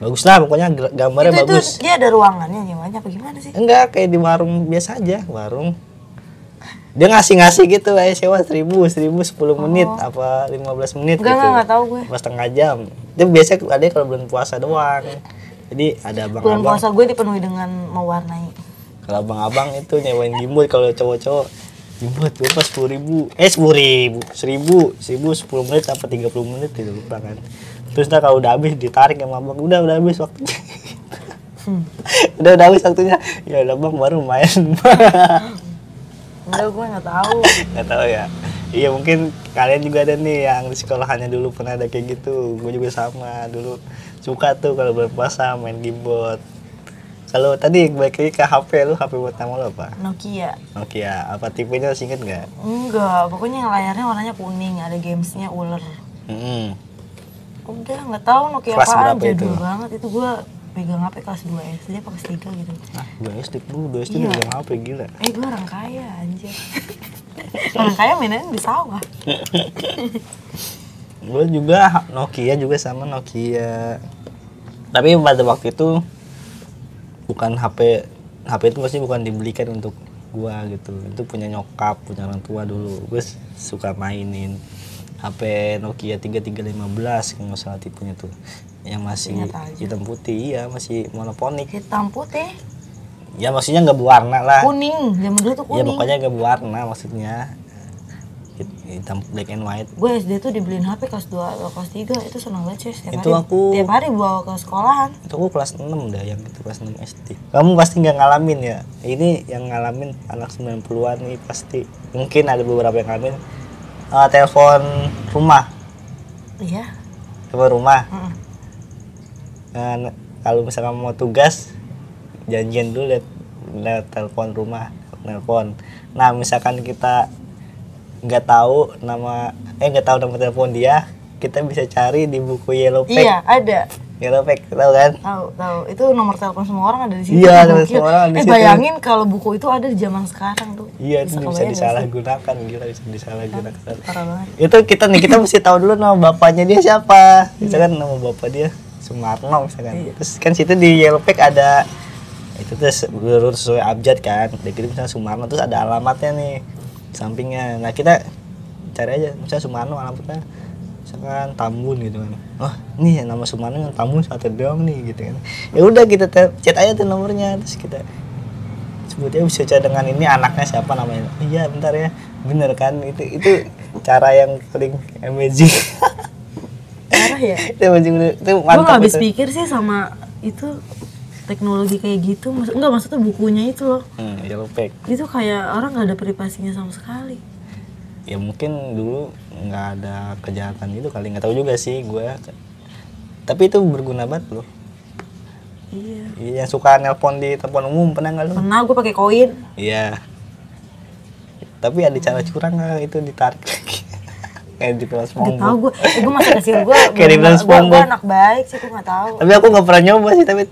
Speaker 1: bagus lah pokoknya gambarnya
Speaker 2: itu, itu
Speaker 1: bagus
Speaker 2: dia ada ruangannya gimana apa gimana sih
Speaker 1: enggak kayak di warung biasa aja warung dia ngasih ngasih gitu kayak sewa seribu seribu sepuluh menit apa 15 menit
Speaker 2: Oh. enggak
Speaker 1: gitu.
Speaker 2: enggak tahu gue.
Speaker 1: Pas setengah jam. Itu biasanya ada kalau bulan puasa doang. Jadi ada
Speaker 2: bulan
Speaker 1: abang-abang
Speaker 2: puasa gue dipenuhi dengan mewarnai.
Speaker 1: Kalau abang-abang itu nyewain gimbal kalau cowok-cowok. Gimbal berapa sepuluh ribu? Eh sepuluh ribu. Seribu seribu sepuluh menit apa tiga puluh menit itu lupa kan. Terus ntar kalau udah habis ditarik sama abang udah udah habis waktunya. Udah udah habis waktunya. Ya udah bang baru main
Speaker 2: enggak gue nggak tahu.
Speaker 1: Nggak tahu ya. Iya mungkin kalian juga ada nih yang di sekolahannya dulu pernah ada kayak gitu. Gue juga sama dulu. Suka tuh kalau bulan puasa main gimbal kalau tadi balik lagi ke HP lu HP buat nama lu apa?
Speaker 2: Nokia.
Speaker 1: Nokia. Apa tipenya inget nggak?
Speaker 2: Enggak pokoknya yang layarnya warnanya kuning ada gamesnya ular.
Speaker 1: Mm-mm.
Speaker 2: udah nggak tahu Nokia
Speaker 1: Kelas itu?
Speaker 2: jadul banget itu. Gue pegang HP kelas 2 SD apa kelas 3 gitu.
Speaker 1: Ah gue SD dulu gue SD
Speaker 2: Iya.
Speaker 1: udah HP gila.
Speaker 2: Eh gue orang kaya anjir. Orang kaya mainnya di sawah.
Speaker 1: Gue juga Nokia juga sama Nokia. Tapi pada waktu itu bukan HP HP itu pasti bukan dibelikan untuk gua gitu. Itu punya nyokap punya orang tua dulu. Gue suka mainin HP Nokia 3315 kalau nggak salah tipenya tuh yang masih hitam putih iya masih monoponik.
Speaker 2: Hitam putih?
Speaker 1: Ya maksudnya nggak berwarna lah.
Speaker 2: Kuning zaman dulu tuh
Speaker 1: ya
Speaker 2: kuning.
Speaker 1: pokoknya nggak berwarna maksudnya. Hit- hitam black and white.
Speaker 2: Gue SD tuh dibeliin HP kelas 2 atau kelas 3 itu seneng banget sih setiap
Speaker 1: Itu
Speaker 2: hari
Speaker 1: aku-
Speaker 2: tiap hari bawa ke sekolahan.
Speaker 1: Itu aku kelas 6 dah yang itu kelas 6 SD kamu pasti nggak ngalamin ya? Ini yang ngalamin anak 90-an nih pasti. Mungkin ada beberapa yang ngalamin. Eh, telepon rumah.
Speaker 2: Iya.
Speaker 1: Telepon rumah.
Speaker 2: Mm-mm.
Speaker 1: Nah, kalau misalkan mau tugas janjian dulu liat, liat telepon rumah telepon. Nah misalkan kita nggak tahu nama eh nggak tahu nama telepon dia kita bisa cari di buku yellow pack.
Speaker 2: Iya ada.
Speaker 1: Yellow pack tahu kan?
Speaker 2: Tahu tahu. Itu nomor telepon semua orang ada di situ.
Speaker 1: Iya, nomor semua orang ada di
Speaker 2: eh
Speaker 1: situ.
Speaker 2: bayangin kalau buku itu ada di zaman sekarang tuh.
Speaker 1: Iya itu bisa
Speaker 2: sih?
Speaker 1: disalahgunakan gila bisa disalahgunakan.
Speaker 2: parah banget.
Speaker 1: Itu kita nih kita mesti tahu dulu nama bapaknya dia siapa. Misalkan nama bapak dia Sumarno misalkan. Terus kan situ di Yellow Pack ada itu terus lurus sesuai abjad kan. Dia kirim misalnya Sumarno terus ada alamatnya nih sampingnya. Nah kita cari aja misalnya Sumarno alamatnya misalkan Tambun gitu kan. Oh ini nama Sumarno yang Tambun satu doang nih gitu kan. Ya udah kita chat aja tuh nomornya terus kita sebutnya bisa chat dengan ini anaknya siapa namanya iya bentar ya bener kan itu itu cara yang paling amazing
Speaker 2: ya?
Speaker 1: Itu bener. itu
Speaker 2: gue
Speaker 1: mantap
Speaker 2: gak habis pikir sih sama itu teknologi kayak gitu. Maksud, enggak maksudnya bukunya itu loh.
Speaker 1: Hmm, yellow pack
Speaker 2: itu kayak orang nggak ada privasinya sama sekali.
Speaker 1: Ya mungkin dulu nggak ada kejahatan itu kali. Nggak tahu juga sih gue tapi itu berguna banget loh.
Speaker 2: Iya.
Speaker 1: Iya, yang suka nelpon di telepon umum pernah nggak lu?
Speaker 2: Pernah gue pakai koin.
Speaker 1: Iya. Tapi ada cara curang nggak itu ditarik lagi kayak di
Speaker 2: Gak tau
Speaker 1: SpongeBob
Speaker 2: gue, eh, gue masih kecil gue
Speaker 1: Kayak di film
Speaker 2: gue
Speaker 1: SpongeBob.
Speaker 2: anak baik sih, gue gak tahu.
Speaker 1: Tapi aku nggak pernah nyoba sih tapi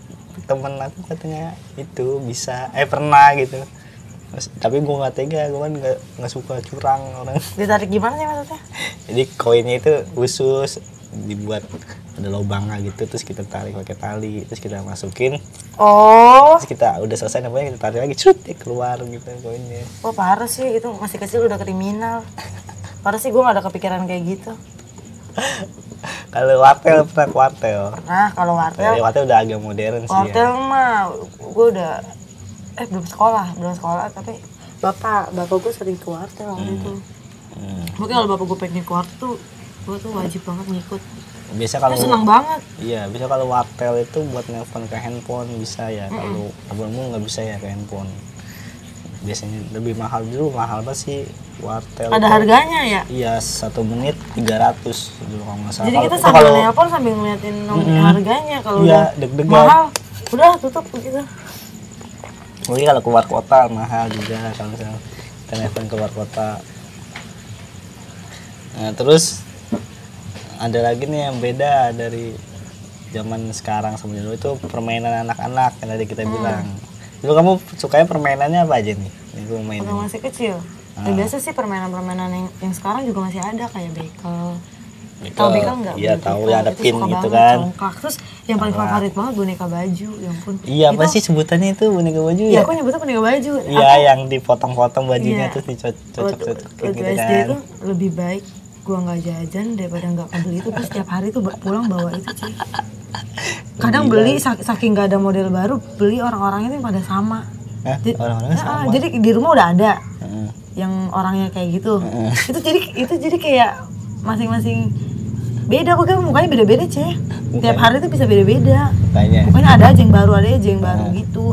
Speaker 1: temen aku katanya itu bisa. Eh pernah gitu. Terus- tapi gue nggak tega gue kan nggak nggak suka curang orang.
Speaker 2: Ditarik gimana sih maksudnya?
Speaker 1: jadi koinnya itu khusus dibuat ada lubangnya gitu terus kita tarik pakai tali terus kita masukin.
Speaker 2: Oh,
Speaker 1: terus kita udah selesai namanya kita tarik lagi cut dia keluar gitu koinnya.
Speaker 2: Wah parah sih, itu masih kecil udah kriminal Parah sih gue gak ada kepikiran kayak gitu
Speaker 1: kalau wartel pernah ke wartel
Speaker 2: Nah kalau wartel,
Speaker 1: Kalau wartel udah agak modern sih ya.
Speaker 2: wartel mah gue udah Eh belum sekolah, belum sekolah tapi Bapak, bapak gue sering ke wartel waktu itu
Speaker 1: Hmm.
Speaker 2: Mungkin kalau bapak gue pengen ke wartel tuh Gue tuh wajib banget ngikut
Speaker 1: biasa kalau
Speaker 2: Gue seneng banget
Speaker 1: Iya, bisa kalau wartel itu buat nelpon ke handphone bisa ya. Kalau telepon umum nggak bisa ya ke handphone. Biasanya lebih mahal dulu, mahal banget sih wartel.
Speaker 2: Ada harganya ya?
Speaker 1: Iya, satu menit 300 dulu kalau nggak salah.
Speaker 2: Jadi kita sambil
Speaker 1: kalau
Speaker 2: nelpon sambil ngeliatin nomor harganya kalau
Speaker 1: Iya,
Speaker 2: udah
Speaker 1: deg-degan.
Speaker 2: mahal udah tutup gitu
Speaker 1: mungkin kalau keluar kota mahal juga kalau misalnya kita nelpon keluar kota. Nah, terus ada lagi nih yang beda dari zaman sekarang sama dulu itu permainan anak-anak yang tadi kita bilang. Dulu kamu sukanya permainannya apa aja nih? Yang kamu mainin?
Speaker 2: waktu masih kecil Ya, biasa sih permainan-permainan yang, yang sekarang juga masih ada kayak bekel. Tahu bekel nggak?
Speaker 1: Iya, tahu, yang ada pin gitu
Speaker 2: banget,
Speaker 1: kan.
Speaker 2: congklak. Terus yang paling favorit banget boneka baju, ya ampun.
Speaker 1: Iya, apa sih sebutannya itu boneka baju
Speaker 2: Iya,
Speaker 1: ya?
Speaker 2: aku nyebutnya boneka baju.
Speaker 1: Iya, yang dipotong-potong bajunya
Speaker 2: Iya.
Speaker 1: terus dicocok-cocok gitu
Speaker 2: SD
Speaker 1: kan.
Speaker 2: itu lebih baik gua nggak jajan daripada nggak kebeli itu terus setiap hari tuh pulang bawa itu cuy. Kadang beli sak- saking nggak ada model baru beli orang-orang itu yang pada sama? Jadi-
Speaker 1: Orang-orangnya sama.
Speaker 2: jadi di rumah udah ada
Speaker 1: Heeh.
Speaker 2: yang orangnya kayak gitu. Itu jadi itu jadi kayak masing-masing beda pokoknya mukanya beda-beda ceh tiap hari tuh bisa beda-beda. Pokoknya ada aja yang baru ada aja yang baru gitu.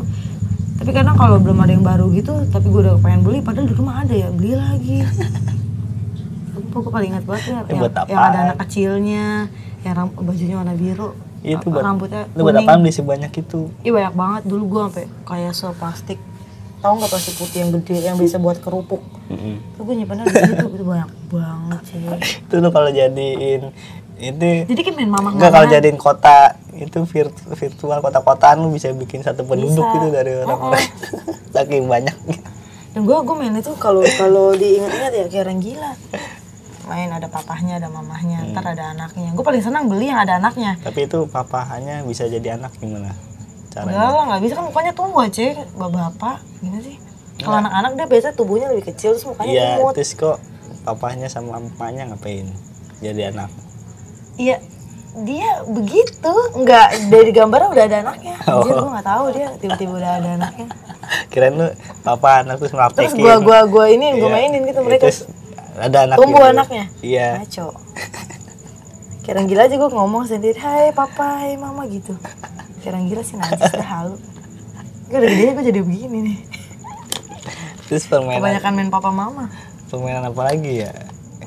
Speaker 2: Tapi kadang kalau belum ada yang baru gitu tapi gue udah pengen beli padahal di rumah ada ya beli lagi Sumpah gue paling ingat banget ya yang, yang ada anak kecilnya yang ram- bajunya warna biru.
Speaker 1: Itu buat
Speaker 2: rambutnya
Speaker 1: Lu buat apaan beli sebanyak itu?
Speaker 2: Iya banyak banget. Dulu gue sampai kayak seplastik. Tahu nggak plastik putih yang gede yang bisa buat kerupuk?
Speaker 1: Heeh.
Speaker 2: itu gue nyimpannya di situ. Itu banyak banget sih.
Speaker 1: Itu lu kalau jadiin itu
Speaker 2: jadi kan main mama
Speaker 1: enggak kalau jadiin kota itu virt- virtual kota-kotaan lu bisa bikin satu penduduk
Speaker 2: Bisa.
Speaker 1: gitu dari orang-orang saking banyaknya.
Speaker 2: Dan gue gue main itu kalau kalau diingat-ingat ya kayak orang gila main ada papahnya ada mamahnya
Speaker 1: Hmm.
Speaker 2: ntar ada anaknya. Gue paling senang beli yang ada anaknya.
Speaker 1: Tapi itu papahanya bisa jadi anak gimana
Speaker 2: enggak
Speaker 1: caranya
Speaker 2: lah nggak bisa. Kan mukanya tumbuh aja bapak gimana sih? Kalau anak-anak dia biasanya tubuhnya lebih kecil terus mukanya
Speaker 1: iya
Speaker 2: imut
Speaker 1: terus kok papahnya sama emaknya ngapain jadi anak?
Speaker 2: Iya dia begitu. Nggak dari gambarnya udah ada anaknya.
Speaker 1: Oh.
Speaker 2: Anjir, gue nggak tahu dia tiba-tiba udah ada anaknya.
Speaker 1: Kirain lu papa anak terus
Speaker 2: terus
Speaker 1: praktekin
Speaker 2: gua gua gua ini gua
Speaker 1: Iya.
Speaker 2: mainin gitu mereka.
Speaker 1: Terus ada anak
Speaker 2: tumbuh
Speaker 1: gitu.
Speaker 2: anaknya?
Speaker 1: Iya.
Speaker 2: Ngaco. Kira gila aja gua ngomong sendiri hai papa hai mama gitu. Kira gila sih najis dah halu gue udah gedenya gue jadi begini nih.
Speaker 1: Terus permainan
Speaker 2: kebanyakan main papa mama.
Speaker 1: Permainan apa lagi ya?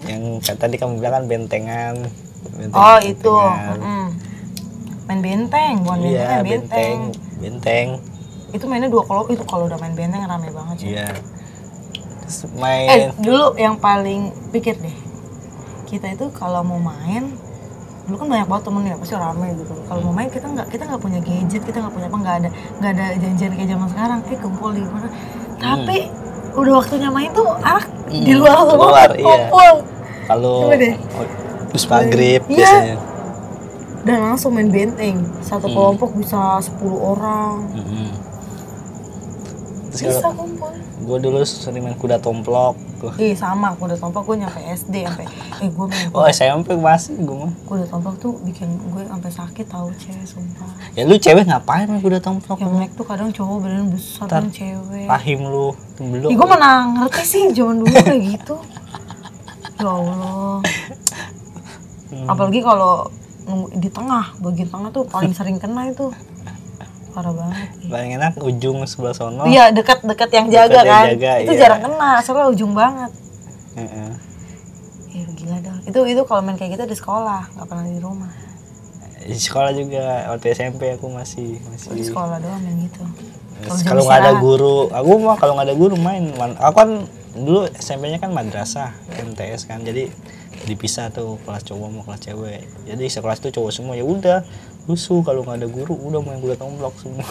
Speaker 1: Yang tadi kamu bilang kan bentengan Benteng-
Speaker 2: oh itu.
Speaker 1: Bentengan.
Speaker 2: mm. main benteng bukan benteng
Speaker 1: iya benteng.
Speaker 2: benteng.
Speaker 1: Benteng.
Speaker 2: Itu mainnya dua kelompok itu kalau udah main benteng rame banget sih.
Speaker 1: Iya terus
Speaker 2: eh
Speaker 1: main
Speaker 2: dulu yang paling pikir deh kita itu kalau mau main dulu kan banyak banget temen ya pasti rame gitu. Kalau mau main kita nggak kita nggak punya gadget kita nggak punya apa nggak ada nggak ada janjian kayak zaman sekarang. Eh kumpul di mana? Tapi udah waktunya main tuh anak di luar.
Speaker 1: Di luar, iya.
Speaker 2: kumpul.
Speaker 1: Kalau terus maghrib
Speaker 2: Iya.
Speaker 1: biasanya.
Speaker 2: Dan langsung main benteng. Satu kelompok bisa 10 orang.
Speaker 1: Terus
Speaker 2: bisa kumpul
Speaker 1: gue dulu sering main kuda tomplok
Speaker 2: Ih sama, kuda tomplok gue nyampe SD sampai eh gue main
Speaker 1: oh SMP masih gue mah
Speaker 2: kuda tomplok tuh bikin gue sampai sakit tahu cewek sumpah.
Speaker 1: ya lu cewek ngapain main kuda tomplok
Speaker 2: Yang naik tuh kadang cowok badan besar kan cewek.
Speaker 1: rahim lu belum
Speaker 2: Ih gue mana ngerti sih zaman dulu kayak gitu. Ya Allah. Apalagi kalau di tengah, bagian tengah tuh paling sering kena itu. Parah banget. ih.
Speaker 1: paling enak ujung sebelah sono
Speaker 2: Iya dekat-dekat yang
Speaker 1: Dekat
Speaker 2: jaga
Speaker 1: yang
Speaker 2: kan.
Speaker 1: jaga,
Speaker 2: itu
Speaker 1: iya.
Speaker 2: jarang kena, soalnya ujung banget.
Speaker 1: Heeh.
Speaker 2: Ya gila dong. Itu itu kalau main kayak gitu di sekolah, nggak pernah di rumah.
Speaker 1: di sekolah juga waktu SMP aku masih
Speaker 2: Di
Speaker 1: masih
Speaker 2: sekolah doang main gitu.
Speaker 1: Kalau nggak ada guru aku mah kalau nggak ada guru main aku kan dulu SMP-nya kan madrasah MTS kan jadi dipisah tuh kelas cowok sama kelas cewek jadi sekelas tuh cowok semua ya udah rusuh kalau nggak ada guru udah main kuda tomplok semua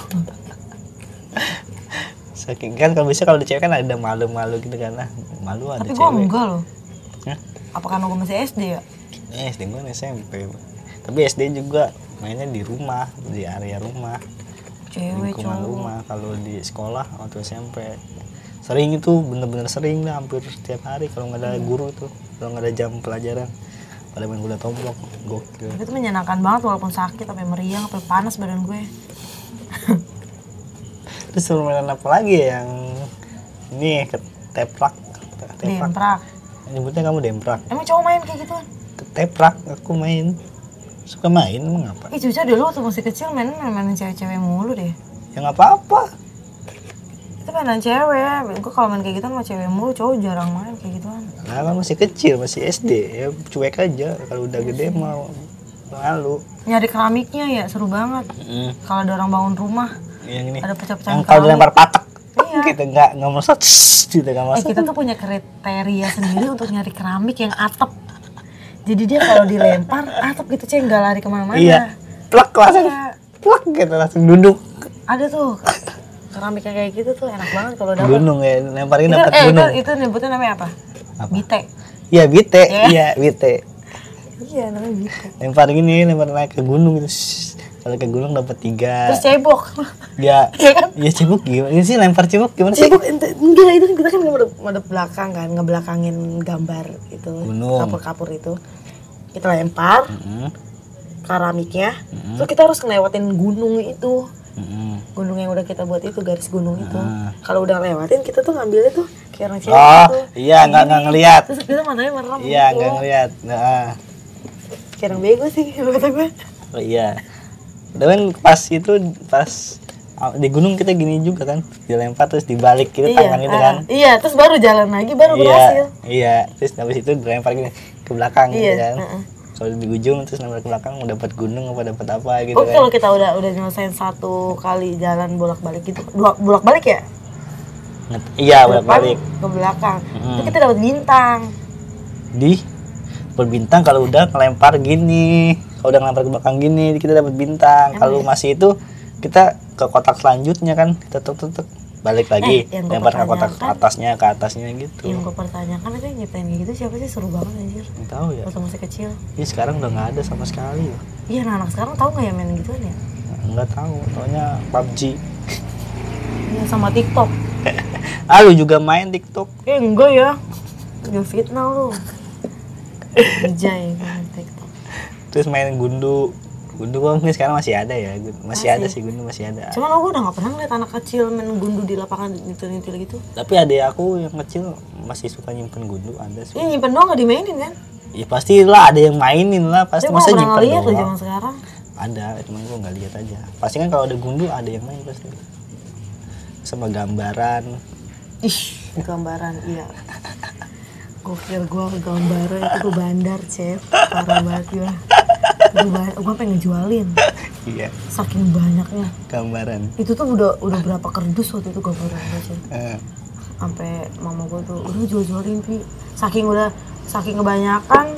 Speaker 1: saking kan kalau bisa kalau di cewek kan ada malu-malu gitu kan nah malu ada
Speaker 2: Tapi gue
Speaker 1: cewek
Speaker 2: enggak loh.
Speaker 1: Hah?
Speaker 2: Apa karena gue masih SD ya?
Speaker 1: eh SD gue SMP tapi SD juga mainnya di rumah di area rumah
Speaker 2: Cewek
Speaker 1: lingkungan
Speaker 2: cowok.
Speaker 1: rumah kalau di sekolah waktu SMP sering itu bener-bener sering lah hampir setiap hari kalau nggak ada
Speaker 2: Iya.
Speaker 1: guru tuh kalau nggak ada jam pelajaran pada main kuda tomplok gokil
Speaker 2: Tapi itu menyenangkan banget walaupun sakit sampai meriang sampai panas badan gue.
Speaker 1: terus permainan apa lagi ya yang ini keteprak keteprak
Speaker 2: Demprak.
Speaker 1: nyebutnya kamu demprak
Speaker 2: Emang cowok main kayak gituan?
Speaker 1: keteprak aku main suka main emang apa
Speaker 2: Ih Cuca dulu waktu masih kecil main main cewek-cewek mulu deh.
Speaker 1: ya nggak apa-apa
Speaker 2: Itu mainan cewek. Gue kalau main kayak gitu sama cewek mulu, cowok jarang main kayak gituan.
Speaker 1: nah kan masih kecil masih SD ya cuek aja kalau udah gede mau malu
Speaker 2: Nyari keramiknya ya seru banget.
Speaker 1: Mm,
Speaker 2: Kalau ada orang bangun rumah,
Speaker 1: yang ini
Speaker 2: ada
Speaker 1: yang
Speaker 2: pecah-pecahan
Speaker 1: kalau dilempar patak
Speaker 2: Iya.
Speaker 1: kita nggak nggak masuk gitu nggak
Speaker 2: Eh
Speaker 1: masuk
Speaker 2: kita tuh punya kriteria sendiri untuk nyari keramik yang atap. Jadi dia kalau dilempar atap gitu ceng nggak lari ke mana-mana.
Speaker 1: iya plak langsung
Speaker 2: Iya.
Speaker 1: plak gitu langsung duduk
Speaker 2: Ada tuh keramik yang kayak gitu tuh enak banget kalau dapet.
Speaker 1: Gunung ya lemparin
Speaker 2: itu,
Speaker 1: dapat
Speaker 2: eh, itu,
Speaker 1: gunung.
Speaker 2: itu nyebutnya namanya apa? Bite.
Speaker 1: Iya bite.
Speaker 2: Ya.
Speaker 1: iya bite.
Speaker 2: Iya namanya bite.
Speaker 1: Lempar gini lempar naik ke gunung gitu. Shhh. kalau ke gunung dapat tiga.
Speaker 2: Terus cebok.
Speaker 1: Ya
Speaker 2: Iya kan?
Speaker 1: ya cebok gimana? Ini sih lempar cebok gimana sih?
Speaker 2: Cebok ente- enggak itu kan kita kan ngadep, ngadep belakang kan ngebelakangin gambar itu
Speaker 1: Gunung.
Speaker 2: kapur-kapur itu. Kita lempar
Speaker 1: Mm-mm.
Speaker 2: keramiknya. Terus kita harus ngelewatin gunung itu
Speaker 1: Mm-mm.
Speaker 2: gunung yang udah kita buat itu garis gunung itu.
Speaker 1: Ah.
Speaker 2: kalau udah lewatin kita tuh ngambilnya tuh kayak orang cewek
Speaker 1: oh
Speaker 2: gitu.
Speaker 1: iya nggak nggak ngelihat
Speaker 2: terus kita matanya merem
Speaker 1: iya
Speaker 2: gitu.
Speaker 1: nggak ngelihat nah.
Speaker 2: Kayak orang bego sih kata gue
Speaker 1: oh iya. Dan pas itu pas ah, di gunung kita gini juga kan. Dilempar terus dibalik gitu tangan gitu
Speaker 2: ah,
Speaker 1: kan.
Speaker 2: iya terus baru jalan lagi baru
Speaker 1: iya
Speaker 2: berhasil.
Speaker 1: iya. Terus habis itu dilempar gini ke belakang gitu
Speaker 2: Iya,
Speaker 1: kan
Speaker 2: heeh.
Speaker 1: Kalau di ujung terus lempar ke belakang mau dapat gunung apa dapat apa gitu
Speaker 2: Oh
Speaker 1: kan.
Speaker 2: kalau kita udah udah nyelesain satu kali jalan bolak balik gitu dua bolak balik ya
Speaker 1: iya bolak balik
Speaker 2: ke belakang.
Speaker 1: Mm.
Speaker 2: itu kita dapat bintang.
Speaker 1: Di? Berbintang kalau udah ngelempar gini. Kalau udah ngelempar ke belakang gini kita dapat bintang. Kalau masih itu kita ke kotak selanjutnya kan. Kita tuk tuk tuk balik lagi
Speaker 2: Eh, yang
Speaker 1: lempar ke kotak atasnya ke atasnya gitu.
Speaker 2: Yang gue pertanyakan itu yang nyiptain gitu siapa sih? Seru banget anjir.
Speaker 1: Nggak tahu ya.
Speaker 2: Waktu masih kecil.
Speaker 1: Ini sekarang udah nggak ada sama sekali.
Speaker 2: Iya anak, -anak sekarang tahu nggak ya main gituan ya?
Speaker 1: Nggak tahu taunya PUBG
Speaker 2: iya sama TikTok.
Speaker 1: Ah lu juga main TikTok?
Speaker 2: Eh enggak ya. Gak fitnah lu. Jai main TikTok.
Speaker 1: Terus main gundu gundu mungkin sekarang masih ada ya. Masih,
Speaker 2: Masih.
Speaker 1: ada sih gundu masih ada.
Speaker 2: Cuman aku udah gak pernah ngeliat anak kecil main gundu di lapangan nitil-nitil gitu.
Speaker 1: Tapi adik aku yang kecil masih suka nyimpen gundu ada sih.
Speaker 2: Ini nyimpen doang gak dimainin kan?
Speaker 1: Ya pastilah ada yang mainin lah. Pasti
Speaker 2: gue
Speaker 1: masa nyimpen doang.
Speaker 2: zaman sekarang.
Speaker 1: Ada cuman gua nggak lihat aja. Pasti kan kalau ada gundu ada yang main pasti. Sama gambaran.
Speaker 2: Ih, gambaran iya. Gokil gua gambaran itu gua bandar, Cep. Parah banget ba- gua pengen ngejualin
Speaker 1: iya
Speaker 2: saking banyaknya.
Speaker 1: gambaran
Speaker 2: Itu tuh udah udah berapa kerdus waktu itu gambaran gua, Cep.
Speaker 1: Eh,
Speaker 2: Sampai mama gua tuh udah jual-jualin, Pi. Saking udah saking kebanyakan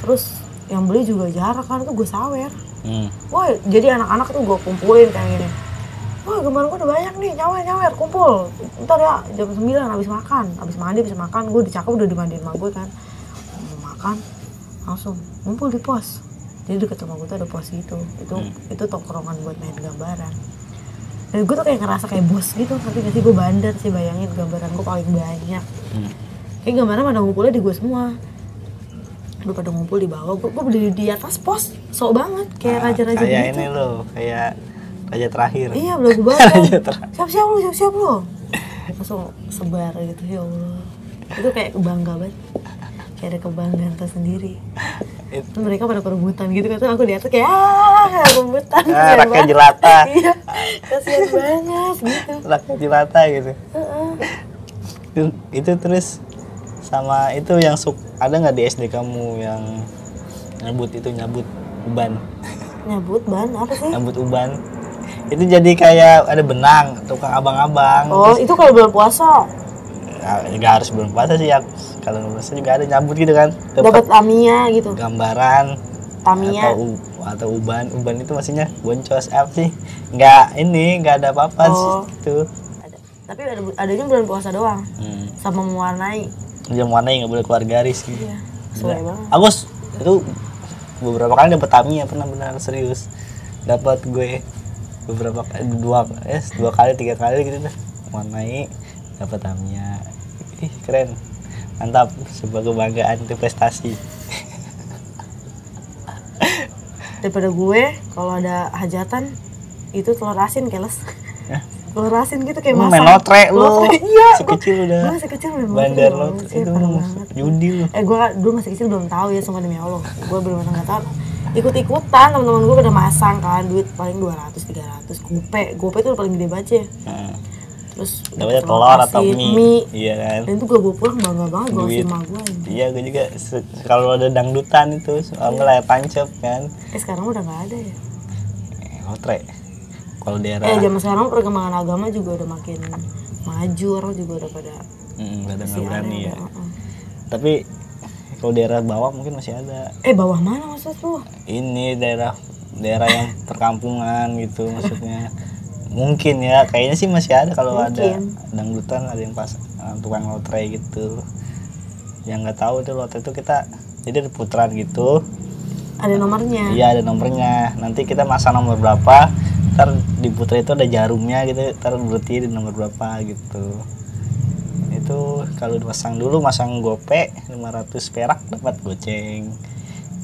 Speaker 2: terus yang beli juga jarak kan tuh gue sawer.
Speaker 1: hmm.
Speaker 2: Wah, jadi anak-anak tuh gue kumpulin kayak gini. Wah, gambar gue udah banyak nih, nyawer-nyawer, kumpul. Ntar ya, jam 9 habis makan. Habis mandi, habis makan. Gue dicakap udah dimandiin sama gue kan. Mau makan, langsung ngumpul di pos. Jadi deket rumah gue tuh ada pos itu. Itu itu tongkrongan buat main gambaran. Dan gue tuh kayak ngerasa kayak bos gitu. Nanti gak sih gue bandar sih bayangin gambaran gue paling banyak.
Speaker 1: Hmm.
Speaker 2: Kayak gambaran pada ngumpulnya di gue semua. Gue pada ngumpul di bawah, gue, gue berdiri di atas pos, sok banget, kayak
Speaker 1: Nah,
Speaker 2: raja-raja
Speaker 1: kayak
Speaker 2: gitu.
Speaker 1: ini loh kayak raja terakhir
Speaker 2: Iya, belagu banget.
Speaker 1: Terakhir.
Speaker 2: siap-siap lu, siap-siap lu. Langsung sebar gitu, ya Allah. Itu kayak bangga banget. Kayak ada kebanggaan tersendiri.
Speaker 1: It-
Speaker 2: Terus mereka pada perebutan gitu kan, aku di atas kayak ah, kayak rebutan.
Speaker 1: Ah, rakyat jelata.
Speaker 2: Iya, kasihan banget gitu.
Speaker 1: rakyat jelata gitu itu, itu terus sama itu yang suk ada nggak di SD kamu yang nyabut itu nyabut uban
Speaker 2: Nyabut ban apa sih?
Speaker 1: nyabut uban itu jadi kayak ada benang tukang abang-abang
Speaker 2: Oh, itu kalau bulan puasa
Speaker 1: Ya, nggak harus belum puasa sih ya kalau belum puasa juga ada nyabut gitu kan
Speaker 2: dapat
Speaker 1: dapat
Speaker 2: Tamiya gitu.
Speaker 1: gambaran
Speaker 2: Tamiya.
Speaker 1: atau atau uban uban itu maksudnya boncos apa sih nggak ini nggak ada apa-apa sih
Speaker 2: Oh. Ada. Tapi ada adanya bulan puasa doang.
Speaker 1: hmm.
Speaker 2: Sama mewarnai.
Speaker 1: jam warna nggak boleh keluar garis gitu
Speaker 2: Iya. Banget.
Speaker 1: Aku s- itu beberapa kali dapet Tamiya pernah benar serius dapat gue beberapa dua eh dua kali tiga kali gitu dah. Warnai dapat Tamiya. Ih keren. Mantap sebuah kebanggaan itu prestasi.
Speaker 2: Daripada gue kalau ada hajatan itu telur asin keles.
Speaker 1: Hah?
Speaker 2: telur asin gitu kayak masak
Speaker 1: main lotre lu.
Speaker 2: Iya
Speaker 1: si kecil
Speaker 2: gue
Speaker 1: udah
Speaker 2: masih kecil main
Speaker 1: bandar
Speaker 2: lotre,
Speaker 1: lotre itu judi lu.
Speaker 2: Eh gue dulu masih kecil belum tahu ya semua demi allah. Gue benar-benar nggak tahu ikut-ikutan teman-teman gue pada masang kan duit paling 200 300 gope gope itu paling gede banget ya
Speaker 1: nah,
Speaker 2: terus
Speaker 1: dapetnya
Speaker 2: telur
Speaker 1: atau
Speaker 2: asin,
Speaker 1: mie, iya kan?
Speaker 2: Dan itu gue bawa pulang bangga banget gue kasih emak gue
Speaker 1: iya gue juga kalau ada dangdutan itu soalnya layar tancap kan.
Speaker 2: Eh sekarang udah nggak ada ya?
Speaker 1: Eh, lotre kalau daerah
Speaker 2: eh zaman sekarang perkembangan agama juga udah makin maju orang juga udah pada
Speaker 1: mm, ada nggak berani
Speaker 2: ada,
Speaker 1: ya.
Speaker 2: heeh.
Speaker 1: tapi kalau daerah bawah mungkin masih ada.
Speaker 2: Eh bawah mana maksud lu?
Speaker 1: Ini daerah daerah yang perkampungan gitu maksudnya. Mungkin ya kayaknya sih masih ada kalau ada dangdutan ada yang pas uh, tukang lotre gitu. Yang nggak tahu tuh lotre itu kita jadi ada putaran gitu.
Speaker 2: Ada nomornya?
Speaker 1: Iya ada nomornya. Nanti kita masang nomor berapa ntar di putra itu ada jarumnya gitu ntar berarti di nomor berapa gitu itu kalau dipasang dulu masang gope 500 perak dapat goceng.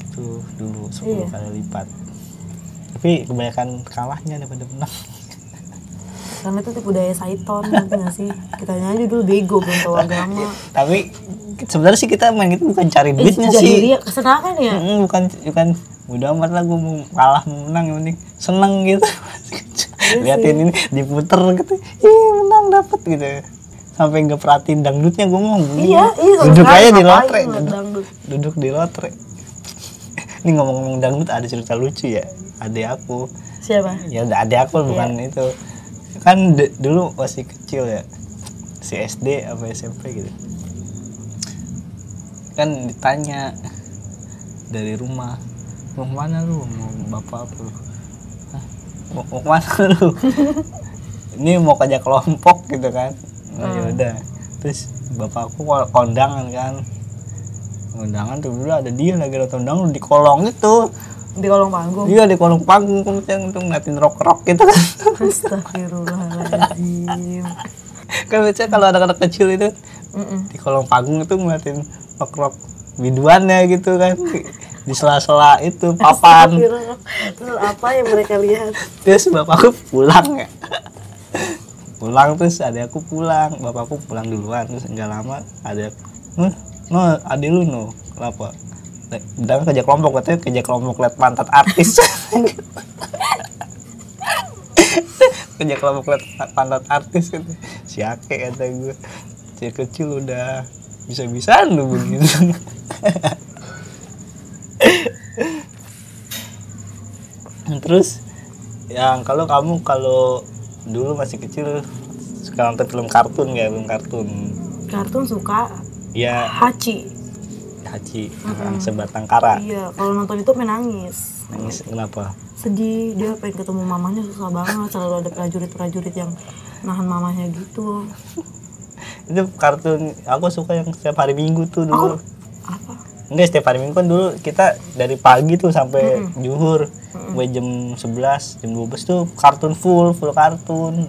Speaker 1: Itu dulu 10
Speaker 2: Iya.
Speaker 1: kali lipat. Tapi kebanyakan kalahnya daripada menang.
Speaker 2: Karena itu tipe budaya Saiton ngerti nggak sih? Kita aja dulu bego belum tahu agama.
Speaker 1: Tapi sebenarnya sih kita main itu bukan cari
Speaker 2: eh
Speaker 1: duitnya
Speaker 2: jadi
Speaker 1: sih.
Speaker 2: dia kesenangan ya.
Speaker 1: Mm, bukan bukan udah amat lah gue mau kalah mau menang yang penting seneng gitu. Liatin ini diputer gitu. Ih menang dapet gitu sampai nggak perhatiin dangdutnya gue mau
Speaker 2: iya iya sama
Speaker 1: duduk aja di lotre duduk, duduk di lotre. Ini ngomong-ngomong dangdut ada cerita lucu ya adik aku.
Speaker 2: Siapa?
Speaker 1: Ya adik aku bukan itu. Kan dulu masih kecil ya si SD apa SMP gitu. Kan ditanya dari rumah mau ke mana lu? Mau bapak apa lu? Hah? mau, mau ke mana lu? Ini mau kerja kelompok gitu kan oh, ya udah. Terus bapakku ko- kondangan kan. Kondangan tuh dulu ada dia lagi nonton dangdut di kolong itu.
Speaker 2: Di kolong panggung?
Speaker 1: Iya di kolong panggung kemudian tuh ngeliatin rock-rock gitu kan.
Speaker 2: Astagfirullahaladzim.
Speaker 1: Kan biasanya kalau anak-anak kecil itu
Speaker 2: Mm-mm.
Speaker 1: di kolong panggung itu ngeliatin rock-rock biduannya gitu kan. Di sela-sela itu papan.
Speaker 2: Terus apa yang mereka lihat?
Speaker 1: Terus bapakku pulang ya pulang terus ada aku pulang. Bapakku pulang duluan terus nggak lama ada "Huh, no ada lu no kenapa? Bilang kerja kelompok katanya kerja kelompok liat pantat artis. Kerja kelompok liat pantat artis kan si Ake kata gue si kecil udah bisa-bisaan lu begitu. Terus yang kalau kamu kalau dulu masih kecil suka nonton film kartun nggak film kartun.
Speaker 2: Kartun suka
Speaker 1: ya
Speaker 2: Hachi.
Speaker 1: Haji yang sebatang kara.
Speaker 2: Iya kalau nonton itu menangis
Speaker 1: nangis. Kenapa?
Speaker 2: Sedih dia pengen ketemu mamanya susah banget. Selalu ada prajurit-prajurit yang nahan mamanya gitu.
Speaker 1: Itu kartun aku suka yang setiap hari minggu tuh dulu.
Speaker 2: apa
Speaker 1: enggak setiap hari minggu kan dulu kita dari pagi tuh sampai juhur. Sampai jam 11 jam 12 tuh kartun full full kartun.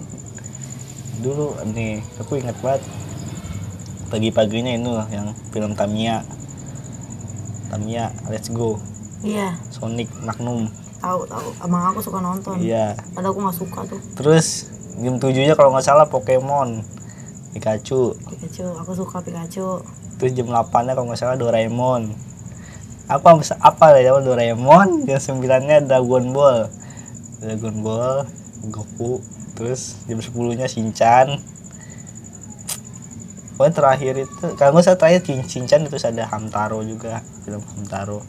Speaker 1: Dulu nih aku ingat banget. Pagi-paginya itu yang film Tamiya. Tamiya Let's Go.
Speaker 2: Iya.
Speaker 1: Sonic Magnum.
Speaker 2: Tahu tahu. Emang aku suka nonton.
Speaker 1: Iya.
Speaker 2: Padahal aku nggak suka tuh.
Speaker 1: Terus jam 7 nya kalau nggak salah Pokemon. Pikachu.
Speaker 2: Pikachu aku suka Pikachu
Speaker 1: terus jam 8 nya kalau nggak salah Doraemon. Apa apa ya Doraemon? Jam 9 nya Dragon Ball. Dragon Ball Goku terus jam 10 nya Shinchan. Pokoknya terakhir itu nggak salah terakhir Shin- Shinchan terus ada Hamtaro juga film Hamtaro.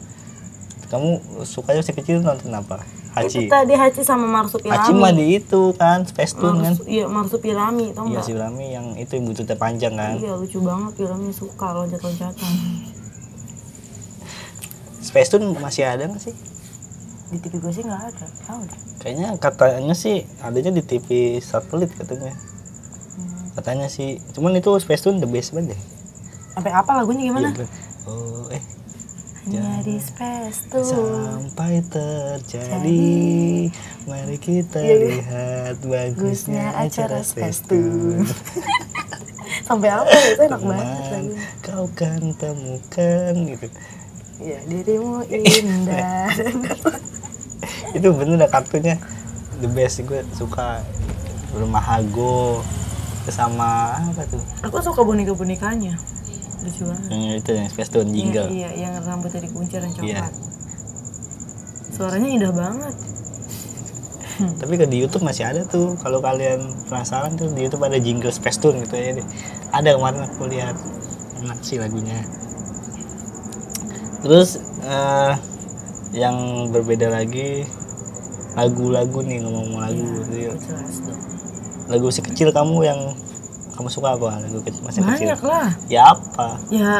Speaker 1: Kamu sukanya masih kecil nonton apa Hachi
Speaker 2: itu tadi Hachi sama Marsupilami
Speaker 1: Hachi mah di itu kan Space Tune kan.
Speaker 2: iya Marsupilami tau
Speaker 1: iya
Speaker 2: nggak?
Speaker 1: si Rami yang itu yang buntutnya panjang kan.
Speaker 2: Iya lucu banget filmnya suka loncat-loncatan.
Speaker 1: Space Tune masih ada nggak sih?
Speaker 2: Di TV gue sih nggak ada tahu deh
Speaker 1: Kayaknya katanya sih adanya di TV satelit katanya. Katanya sih, cuman itu Space Tune the best banget deh.
Speaker 2: sampai apa lagunya gimana?
Speaker 1: Iya, bener. oh, eh
Speaker 2: hanya di space tuh
Speaker 1: sampai terjadi, mari kita
Speaker 2: Iya, iya.
Speaker 1: lihat bagusnya acara.
Speaker 2: Tune. sampai apa itu enak banget
Speaker 1: Teman,
Speaker 2: lagunya
Speaker 1: kau kan temukan gitu.
Speaker 2: Iya, dirimu indah.
Speaker 1: Itu bener dah kartunya the best gue suka rumah Hago sama apa tuh
Speaker 2: Aku suka boneka-bonekanya. Lucu banget.
Speaker 1: yang itu yang Space Tune jingle
Speaker 2: Iya, iya, yang rambutnya dikuncir dan
Speaker 1: Iya.
Speaker 2: coklat. Suaranya indah banget.
Speaker 1: Tapi ke di YouTube masih ada tuh. Kalau kalian penasaran tuh di YouTube ada jingle Space Tune gitu ya. Ada kemarin aku lihat enak sih lagunya. Terus eh, yang berbeda lagi lagu-lagu nih ngomong-ngomong lagu.
Speaker 2: Dong.
Speaker 1: Lagu si kecil kamu yang kamu suka apa? Lagu kecil masih kecil.
Speaker 2: Banyak lah.
Speaker 1: Ya apa?
Speaker 2: Ya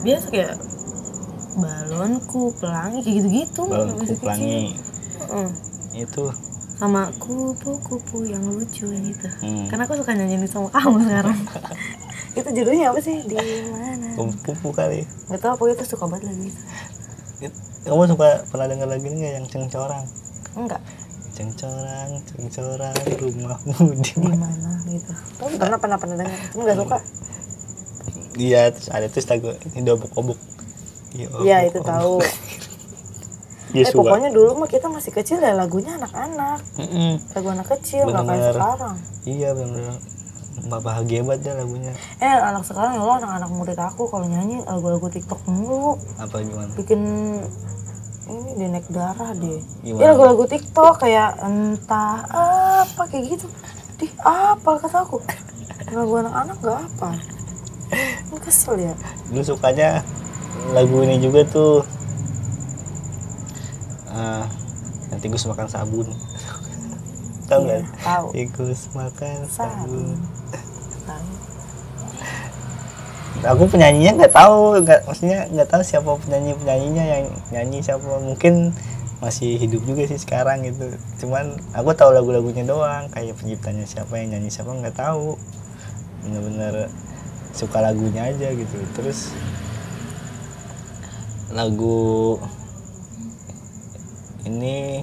Speaker 2: biasa kayak balonku, pelangi kayak gitu-gitu.
Speaker 1: Balonku
Speaker 2: masih kecil.
Speaker 1: pelangi
Speaker 2: Heeh.
Speaker 1: itu
Speaker 2: sama kupu-kupu yang lucu yang itu
Speaker 1: Hmm.
Speaker 2: karena aku suka nyanyiin sama kamu sekarang itu judulnya apa sih di mana
Speaker 1: Kupu kali.
Speaker 2: nggak tahu pokoknya itu suka banget
Speaker 1: It- Kamu suka pernah dengar lagu ini nggak yang cengcorang?
Speaker 2: enggak
Speaker 1: Cengcorang, cengcorang, rumahmu di
Speaker 2: mana gitu? Tapi pernah pernah pernah dengar? Cuma nggak suka?
Speaker 1: Iya, terus ada terus lagu ini obok-obok.
Speaker 2: Iya itu tahu.
Speaker 1: Iya
Speaker 2: eh pokoknya dulu mah kita masih kecil ya lagunya anak-anak.
Speaker 1: Mm-mm.
Speaker 2: lagu anak kecil nggak kayak sekarang.
Speaker 1: Iya benar. Mbak bahagia banget ya lagunya.
Speaker 2: eh anak sekarang ya Allah anak-anak murid aku kalau nyanyi lagu-lagu TikTok mulu.
Speaker 1: Apa gimana?
Speaker 2: bikin ini dia naik darah deh
Speaker 1: Gimana?
Speaker 2: ya lagu-lagu TikTok kayak entah apa kayak gitu di apa kata aku lagu anak-anak nggak apa ini kesel ya
Speaker 1: Dulu sukanya lagu ini juga tuh. Ah, yang tikus makan sabun. Tahu
Speaker 2: Iya,
Speaker 1: nggak?
Speaker 2: tahu
Speaker 1: Tikus makan sabun.
Speaker 2: sabun tahu
Speaker 1: Aku penyanyinya nggak tahu, nggak maksudnya nggak tahu siapa penyanyi penyanyinya yang nyanyi siapa. Mungkin masih hidup juga sih sekarang gitu. Cuman aku tahu lagu-lagunya doang, kayak penciptanya siapa yang nyanyi siapa nggak tahu. Bener-bener suka lagunya aja gitu. Terus lagu ini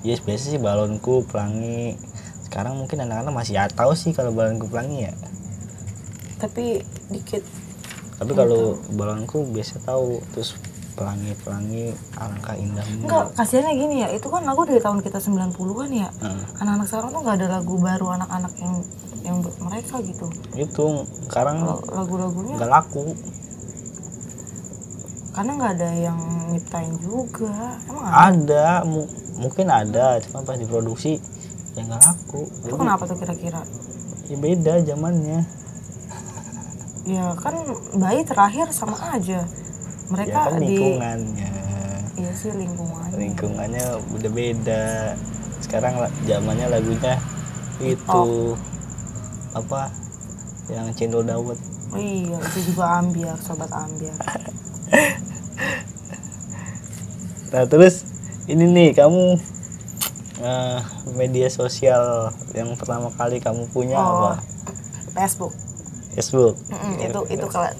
Speaker 1: yes biasa sih balonku pelangi sekarang mungkin anak-anak masih ya tahu sih kalau balonku pelangi ya
Speaker 2: tapi dikit
Speaker 1: tapi kalau balonku biasa tahu terus pelangi pelangi alangkah indahmu
Speaker 2: enggak kasihannya gini ya itu kan lagu dari tahun kita 90-an ya.
Speaker 1: Heeh.
Speaker 2: anak-anak sekarang tuh nggak ada lagu baru anak-anak yang yang buat mereka gitu.
Speaker 1: Itu sekarang
Speaker 2: lagu-lagunya?
Speaker 1: nggak laku.
Speaker 2: Karena nggak ada yang nyiptain juga. Emang ada?
Speaker 1: ada mu- mungkin ada cuma pas diproduksi ya nggak laku.
Speaker 2: Itu
Speaker 1: Jadi,
Speaker 2: kenapa tuh kira-kira?
Speaker 1: Ya beda zamannya
Speaker 2: ya kan bayi terakhir sama aja.
Speaker 1: Ya
Speaker 2: mereka
Speaker 1: kan
Speaker 2: di
Speaker 1: lingkungannya.
Speaker 2: Iya sih lingkungan
Speaker 1: lingkungannya udah beda. Sekarang zamannya lagunya itu apa? Yang cendol dawet.
Speaker 2: Oh, iya itu juga ambiar sobat ambiar.
Speaker 1: Nah terus ini nih kamu eh, media sosial yang pertama kali kamu punya
Speaker 2: oh
Speaker 1: apa?
Speaker 2: Facebook
Speaker 1: Facebook.
Speaker 2: Mm-mm, itu itu kelas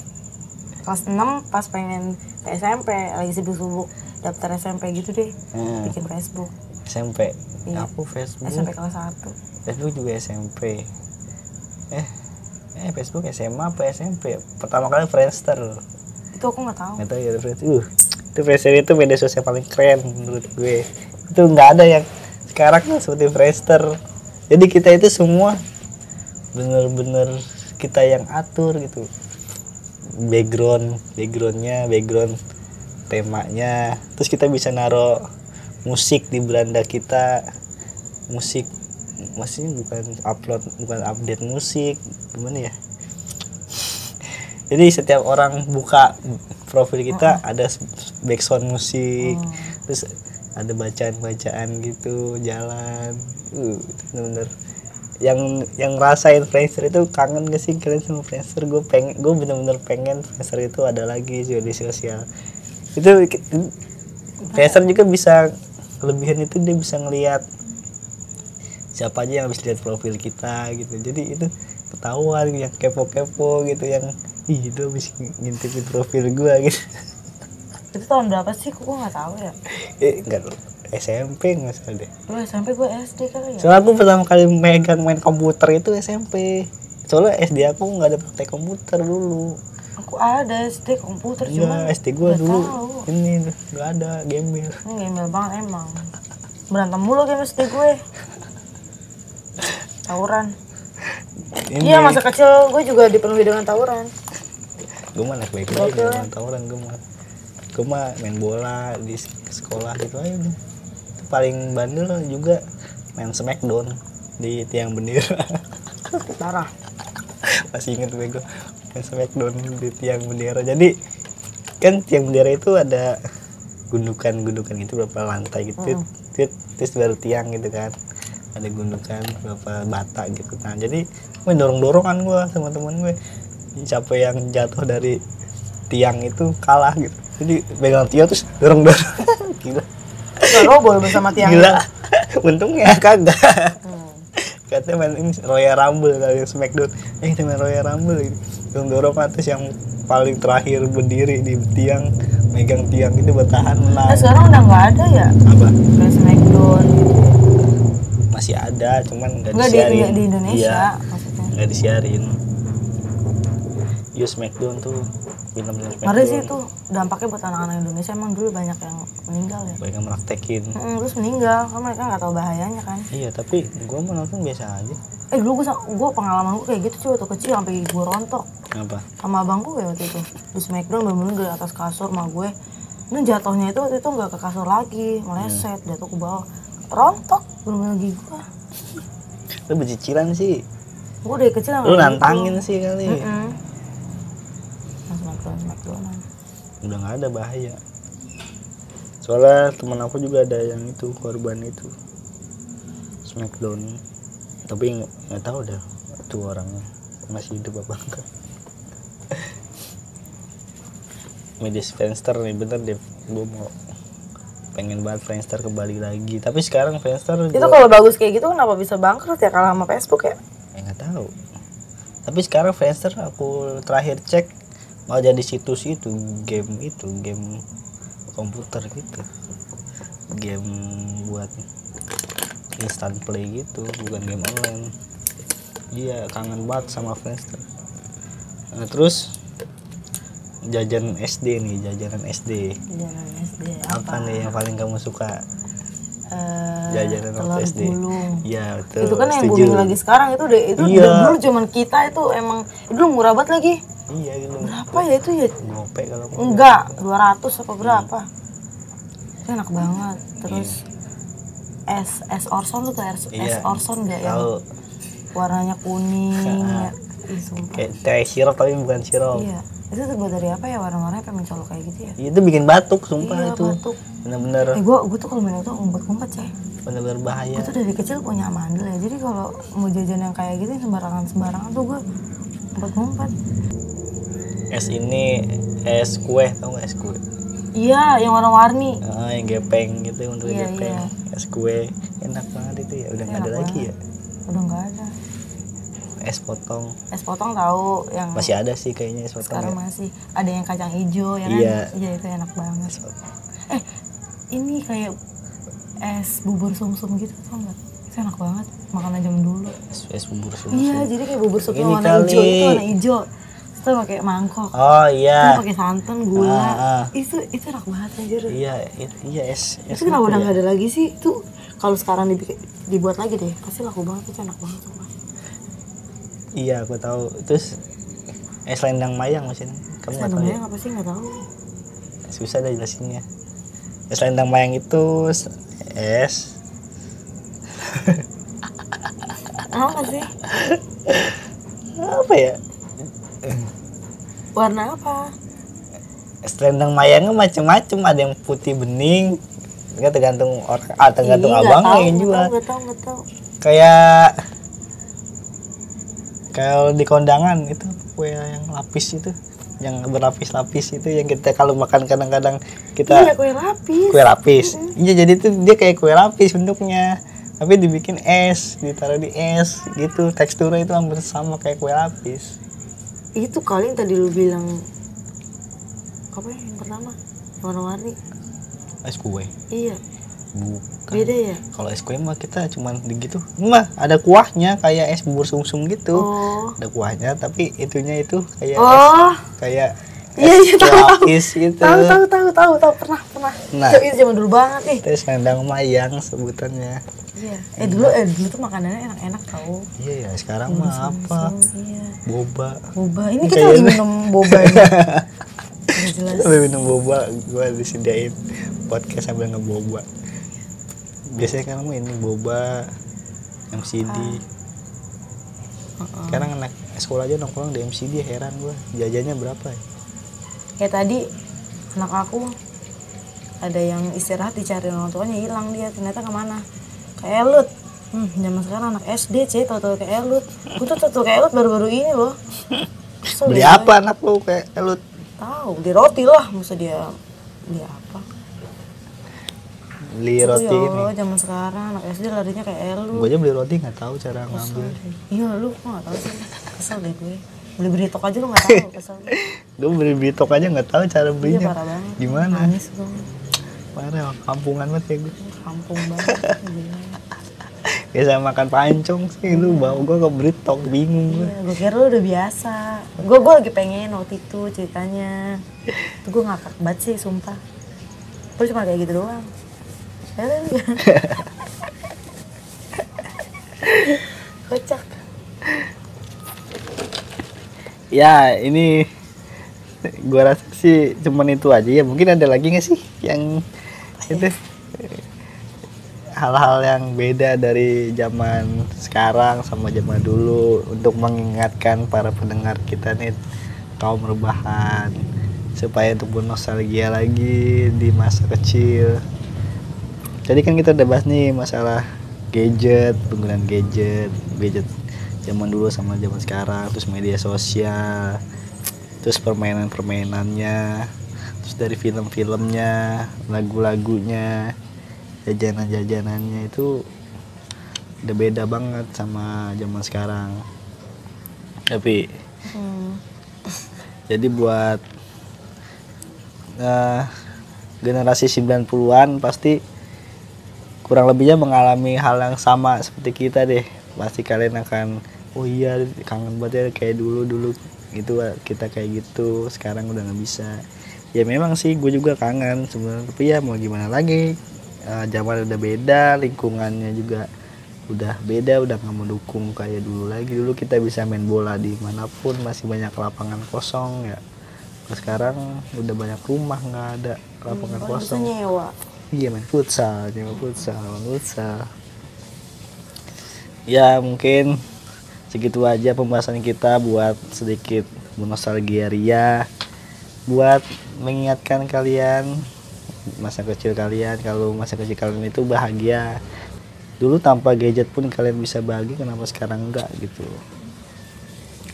Speaker 2: kelas 6 pas pengen ke SMP lagi sibuk-sibuk daftar SMP gitu deh
Speaker 1: Hmm,
Speaker 2: bikin Facebook.
Speaker 1: SMP
Speaker 2: Iya.
Speaker 1: aku Facebook?
Speaker 2: SMP kelas 1
Speaker 1: Facebook juga SMP eh eh Facebook SMA apa SMP pertama kali Friendster.
Speaker 2: Itu aku nggak tahu.
Speaker 1: Nggak tahu ya Friendster uh itu Friendster itu media sosial paling keren menurut gue. Itu nggak ada yang sekarang seperti Friendster. Jadi kita itu semua bener-bener kita yang atur gitu. Background backgroundnya background temanya. Terus kita bisa naro musik di beranda kita. Musik maksudnya bukan upload bukan update musik. Gimana ya? Jadi setiap orang buka profil kita ada background musik.
Speaker 2: Oh.
Speaker 1: terus ada bacaan-bacaan gitu jalan. Uh bener-bener yang yang rasain Friendster itu kangen gak sih kalian sama Friendster gue pengen gue bener-bener pengen Friendster itu ada lagi di sosial. Itu Friendster juga bisa kelebihan itu dia bisa ngelihat siapa aja yang habis lihat profil kita gitu. Jadi itu ketahuan yang kepo-kepo gitu yang ih itu habis ngintipin profil gua gitu.
Speaker 2: Itu tahun berapa sih? Kok gue nggak tahu ya?
Speaker 1: Eh enggak SMP nggak salah deh.
Speaker 2: Lu SMP gue SD kali ya?
Speaker 1: Soalnya aku pertama kali megang main komputer itu SMP soalnya SD aku nggak ada praktek komputer dulu.
Speaker 2: Aku ada SD komputer cuma
Speaker 1: iya SD gua
Speaker 2: nggak
Speaker 1: dulu.
Speaker 2: tahu.
Speaker 1: ini nggak ada gembel
Speaker 2: ini gembel banget emang. Berantem mulu game SD gue. Tawuran. Iya masa kecil gue juga dipenuhi dengan tawuran.
Speaker 1: Gue mah anak baik baik main tawuran gue mah. Gue mah main bola di sek- sekolah gitu aja udah. Paling bandel juga main smackdown di tiang bendera
Speaker 2: parah.
Speaker 1: Masih inget gue gue main smackdown di tiang bendera jadi kan tiang bendera itu ada gundukan-gundukan gitu berapa lantai gitu.
Speaker 2: Mm.
Speaker 1: Tit, terus baru tiang gitu kan. Ada gundukan berapa bata gitu. Nah jadi gue dorong dorongan gue sama temen gue. Siapa yang jatuh dari tiang itu kalah gitu. Jadi pegang tiang terus dorong dorong gila
Speaker 2: Gak roboh bersama tiang
Speaker 1: gila. Untungnya kagak.
Speaker 2: Hmm.
Speaker 1: katanya main ini Royal Rumble kali Smackdown. Eh kita main Royal Rumble ini. Yang dorong atas yang paling terakhir berdiri di tiang megang tiang itu bertahan
Speaker 2: Nah,
Speaker 1: menang
Speaker 2: sekarang udah nggak ada ya?
Speaker 1: Apa?
Speaker 2: Kayak Smackdown gitu. Ya.
Speaker 1: masih ada cuman nggak
Speaker 2: Nggak di,
Speaker 1: disiarin.
Speaker 2: di Indonesia
Speaker 1: iya
Speaker 2: maksudnya.
Speaker 1: nggak disiarin. Yo Smackdown tuh film-film
Speaker 2: Ngeri
Speaker 1: Smackdown
Speaker 2: sih itu dampaknya buat anak-anak Indonesia emang dulu banyak yang meninggal ya.
Speaker 1: banyak yang meraktekin
Speaker 2: Mm, terus meninggal, kan mereka nggak tahu bahayanya kan.
Speaker 1: iya tapi gua mau nonton biasa aja
Speaker 2: Eh dulu gue, gue pengalaman gue kayak gitu cuy waktu kecil sampai gue rontok
Speaker 1: apa
Speaker 2: sama abang gue waktu itu di Smackdown bener-bener dari atas kasur sama gue. Ini jatuhnya itu waktu itu nggak ke kasur lagi, meleset jatuh ke bawah. Rontok bener-bener gigi gue.
Speaker 1: lu bercicilan sih
Speaker 2: Gue dari kecil sama
Speaker 1: lu
Speaker 2: gitu.
Speaker 1: nantangin sih kali
Speaker 2: Mm-mm. Nah, Smackdown, Smackdown.
Speaker 1: udah nggak ada bahaya. Soalnya teman aku juga ada yang itu korban itu. Smackdown. Tapi nggak tahu dah itu orangnya. Masih hidup apa enggak. Medis Friendster nih bener deh. Gue mau pengen banget Friendster kembali lagi. Tapi sekarang Friendster
Speaker 2: Itu
Speaker 1: gua-
Speaker 2: kalau bagus kayak gitu kenapa bisa bangkrut ya kalah sama Facebook ya?
Speaker 1: ya? Nggak tahu. Tapi sekarang Friendster aku terakhir cek mau jadi situs itu game itu game komputer gitu. Game buat instant play gitu bukan game online. Iya kangen banget sama Friendster. Nah, terus jajan SD nih jajanan SD
Speaker 2: Jangan SD
Speaker 1: apa nih yang paling kamu suka?
Speaker 2: Eh,
Speaker 1: jajanan
Speaker 2: telur
Speaker 1: waktu SD
Speaker 2: gulung.
Speaker 1: iya betul
Speaker 2: itu kan yang
Speaker 1: setuju.
Speaker 2: bilang lagi sekarang itu deh itu
Speaker 1: Iya.
Speaker 2: dulu cuman kita itu emang itu murah banget lagi
Speaker 1: iya gitu.
Speaker 2: Berapa ya itu ya
Speaker 1: gope kalau
Speaker 2: enggak 200 apa berapa? Itu enak banget. Terus es es orson tuh tuh es, es
Speaker 1: Iya.
Speaker 2: orson enggak
Speaker 1: tahu.
Speaker 2: Warnanya kuning. Ya. Ih,
Speaker 1: kayak teh sirup tapi bukan sirup
Speaker 2: iya. Itu tuh buat dari apa ya? Warna-warnanya pengen mencolok kayak gitu ya?
Speaker 1: Itu bikin batuk sumpah
Speaker 2: iya
Speaker 1: itu.
Speaker 2: batuk.
Speaker 1: Bener-bener.
Speaker 2: Eh gue gue tuh kalau minum tuh ngumpet-ngumpet sih
Speaker 1: bener-bener bahaya.
Speaker 2: Gue tuh dari kecil punya mandel ya. Jadi kalau mau jajan yang kayak gitu sembarangan sembarangan tuh gue ngumpet-ngumpet
Speaker 1: es ini es kue tau gak es kue?
Speaker 2: Iya yang warna-warni.
Speaker 1: Ah, yang gepeng gitu untuk
Speaker 2: Iya,
Speaker 1: gepeng.
Speaker 2: iya.
Speaker 1: es kue. Enak banget itu ya. Udah nggak ada
Speaker 2: Enak
Speaker 1: lagi ya?
Speaker 2: udah nggak ada.
Speaker 1: Es potong.
Speaker 2: Es potong tahu yang
Speaker 1: masih ada sih kayaknya es potong
Speaker 2: sekarang
Speaker 1: ya.
Speaker 2: masih. Ada yang kacang hijau ya kan?
Speaker 1: Iya.
Speaker 2: iya itu enak banget.
Speaker 1: Es potong.
Speaker 2: eh ini kayak es bubur sumsum gitu tau nggak? Itu enak banget. Makanan zaman dulu.
Speaker 1: Es, es bubur susu
Speaker 2: iya jadi kayak bubur sup
Speaker 1: Ini
Speaker 2: warna
Speaker 1: kali.
Speaker 2: hijau itu warna hijau itu pakai mangkok.
Speaker 1: Oh
Speaker 2: itu
Speaker 1: iya
Speaker 2: pakai santan gula.
Speaker 1: Ah, ah.
Speaker 2: itu itu enak banget anjir.
Speaker 1: Iya iya es es
Speaker 2: itu kenapa
Speaker 1: apa
Speaker 2: udah
Speaker 1: ya?
Speaker 2: nggak ada lagi sih? Itu kalau sekarang dibikin dibuat lagi deh. Pasti laku banget itu enak banget sumpah.
Speaker 1: iya aku tahu. Terus es lendang mayang maksudnya kamu nggak tahu ya?
Speaker 2: Santannya apa sih? Nggak tahu.
Speaker 1: Susah dah jelasinnya. Es lendang mayang itu es.
Speaker 2: Apa sih?
Speaker 1: Apa ya
Speaker 2: warna apa?
Speaker 1: Es lendang mayangnya macem-macem ada yang putih bening Kan tergantung orang ah tergantung
Speaker 2: Ih, nggak
Speaker 1: abang
Speaker 2: tahu,
Speaker 1: yang
Speaker 2: nggak
Speaker 1: jual.
Speaker 2: tahu, nggak tahu nggak tahu.
Speaker 1: Kayak kalau di kondangan itu kue yang lapis itu yang berlapis-lapis itu yang kita kalau makan kadang-kadang
Speaker 2: iya
Speaker 1: kita
Speaker 2: kue lapis.
Speaker 1: kue lapis. Iya jadi itu dia kayak kue lapis bentuknya tapi dibikin es ditaruh di es gitu. Teksturnya itu hampir sama kayak kue lapis
Speaker 2: itu kali yang tadi lu bilang apa ya yang pertama? Warna-warni.
Speaker 1: Es kue.
Speaker 2: Iya.
Speaker 1: Bukan.
Speaker 2: Beda ya?
Speaker 1: Kalau es kue mah kita cuman gitu mah ada kuahnya kayak es bubur sumsum gitu.
Speaker 2: Oh.
Speaker 1: Ada kuahnya tapi itunya itu kayak es,
Speaker 2: oh.
Speaker 1: kayak
Speaker 2: Iya, iya, tahu.
Speaker 1: lapis gitu.
Speaker 2: Tahu tahu tahu tahu tahu. Pernah pernah.
Speaker 1: Nah.
Speaker 2: Itu zaman dulu banget nih.
Speaker 1: Terus nendang mayang sebutannya.
Speaker 2: Iya. Eh dulu eh dulu tuh makanannya enak-enak tahu
Speaker 1: iya ya sekarang mah apa?
Speaker 2: iya.
Speaker 1: Boba.
Speaker 2: Boba. Ini
Speaker 1: Ini
Speaker 2: kita lagi minum boba Udah jelas.
Speaker 1: Sambil minum boba gua disediain podcast sambil ngeboba. Biasanya kan mah ini boba MCD sekarang anak sekolah aja nongkrong di MCD heran gua. Jajannya berapa ya
Speaker 2: kayak tadi anak aku ada yang istirahat dicari orang tuanya hilang dia ternyata ke mana ke elut hmm, zaman sekarang anak SD c tau tau ke elut gue tuh tau ke elut baru-baru ini loh Kesel
Speaker 1: beli
Speaker 2: deh.
Speaker 1: apa anak lu kayak elut
Speaker 2: tahu beli roti lah masa dia beli apa
Speaker 1: beli
Speaker 2: Itu
Speaker 1: roti
Speaker 2: ya
Speaker 1: ini
Speaker 2: zaman sekarang anak SD larinya kayak elu.
Speaker 1: gue aja beli roti nggak tahu cara ngambil.
Speaker 2: Iya lu kok gak tau sih. Kesel deh gue. Beli beritok aja lu gak tau kesel.
Speaker 1: gue beli beli tok aja nggak tahu cara
Speaker 2: Iya
Speaker 1: belinya
Speaker 2: parah banget.
Speaker 1: gimana
Speaker 2: Nangis gue.
Speaker 1: parah kampungan banget ya gue
Speaker 2: Kampung banget.
Speaker 1: Biasa makan pancong sih lu bawa gue ke beritok bingung gue
Speaker 2: Iya, gue kira lu udah biasa. Gue gue lagi pengen waktu itu ceritanya. Itu gue ngakak banget sih, sumpah. Gue cuma kayak gitu doang. Ya udah, udah. Kocak.
Speaker 1: Ya ini gua rasa sih cuman itu aja ya. Mungkin ada lagi nggak sih yang itu? Hal-hal yang beda dari zaman sekarang sama zaman dulu untuk mengingatkan para pendengar kita nih kaum rebahan. Supaya untuk bernostalgia lagi di masa kecil. Tadi kan kita udah bahas nih masalah gadget, penggunaan gadget, gadget zaman dulu sama zaman sekarang, terus media sosial, terus permainan-permainannya, terus dari film-filmnya, lagu-lagunya, jajanan-jajanannya itu udah beda banget sama zaman sekarang. Tapi
Speaker 2: Hmm.
Speaker 1: jadi buat eh, generasi 90-an pasti kurang lebihnya mengalami hal yang sama seperti kita deh. Pasti kalian akan oh iya kangen banget ya kayak dulu dulu itu kita kayak gitu sekarang udah nggak bisa. Ya memang sih gue juga kangen sebenarnya tapi ya mau gimana lagi? Eh, zaman udah beda lingkungannya juga udah beda udah nggak mendukung kayak dulu lagi. Dulu kita bisa main bola di mana pun masih banyak lapangan kosong ya. Kalau sekarang udah banyak rumah nggak ada lapangan
Speaker 2: bisa
Speaker 1: kosong.
Speaker 2: nyewa.
Speaker 1: iya main futsal nyewa futsal main futsal. Ya mungkin segitu aja pembahasan kita buat sedikit nostalgia ria buat mengingatkan kalian masa kecil kalian kalau masa kecil kalian itu bahagia dulu tanpa gadget pun kalian bisa bahagia kenapa sekarang enggak gitu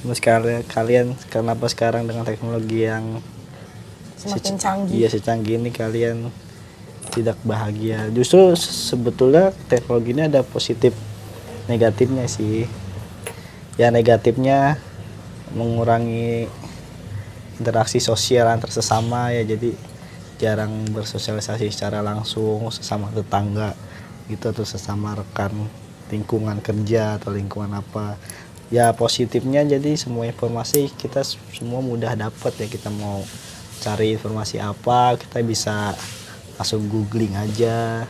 Speaker 1: Kenapa sekarang kalian kenapa sekarang dengan teknologi yang
Speaker 2: Semakin canggih.
Speaker 1: Iya secanggih ini kalian tidak bahagia. Justru se- sebetulnya teknologi ini ada positif negatifnya sih. Ya negatifnya mengurangi interaksi sosial antar sesama ya. Jadi jarang bersosialisasi secara langsung sesama tetangga gitu atau sesama rekan lingkungan kerja atau lingkungan apa. Ya positifnya jadi semua informasi kita semua mudah dapat ya. Kita mau cari informasi apa kita bisa langsung googling aja.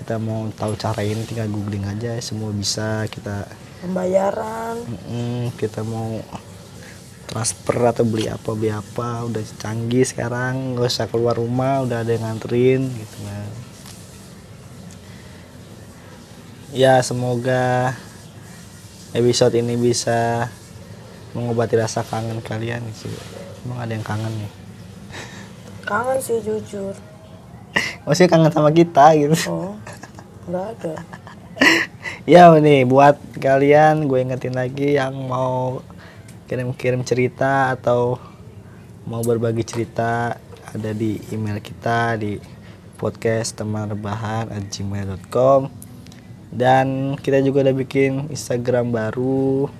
Speaker 1: Kita mau tahu cara ini tinggal googling aja semua bisa. Kita
Speaker 2: Pembayaran.
Speaker 1: mm, kita mau transfer atau beli apa beli apa udah canggih sekarang nggak usah keluar rumah udah ada yang nganterin gitu kan ya semoga episode ini bisa mengobati rasa kangen kalian sih emang ada yang kangen nih
Speaker 2: Kangen sih jujur.
Speaker 1: maksudnya kangen sama kita gitu
Speaker 2: Oh, nggak ada.
Speaker 1: ya nih buat kalian gue ingetin lagi yang mau kirim-kirim cerita atau mau berbagi cerita ada di email kita di podcast teman rebahan gmail.com dan kita juga udah bikin Instagram baru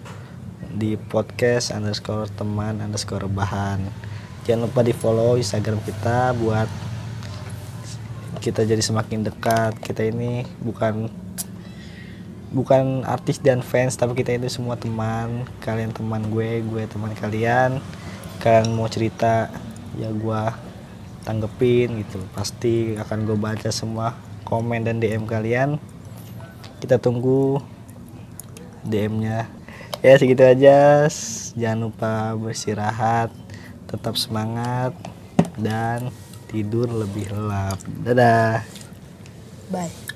Speaker 1: di podcast underscore teman underscore rebahan. Jangan lupa di follow Instagram kita buat kita jadi semakin dekat. Kita ini bukan bukan artis dan fans tapi kita itu semua teman. Kalian teman gue gue teman kalian. Kalian mau cerita ya gue tanggepin gitu. Pasti akan gue baca semua komen dan DM kalian. Kita tunggu DM-nya ya segitu aja. Jangan lupa bersirahat tetap semangat dan tidur lebih lelap. Dadah.
Speaker 2: Bye.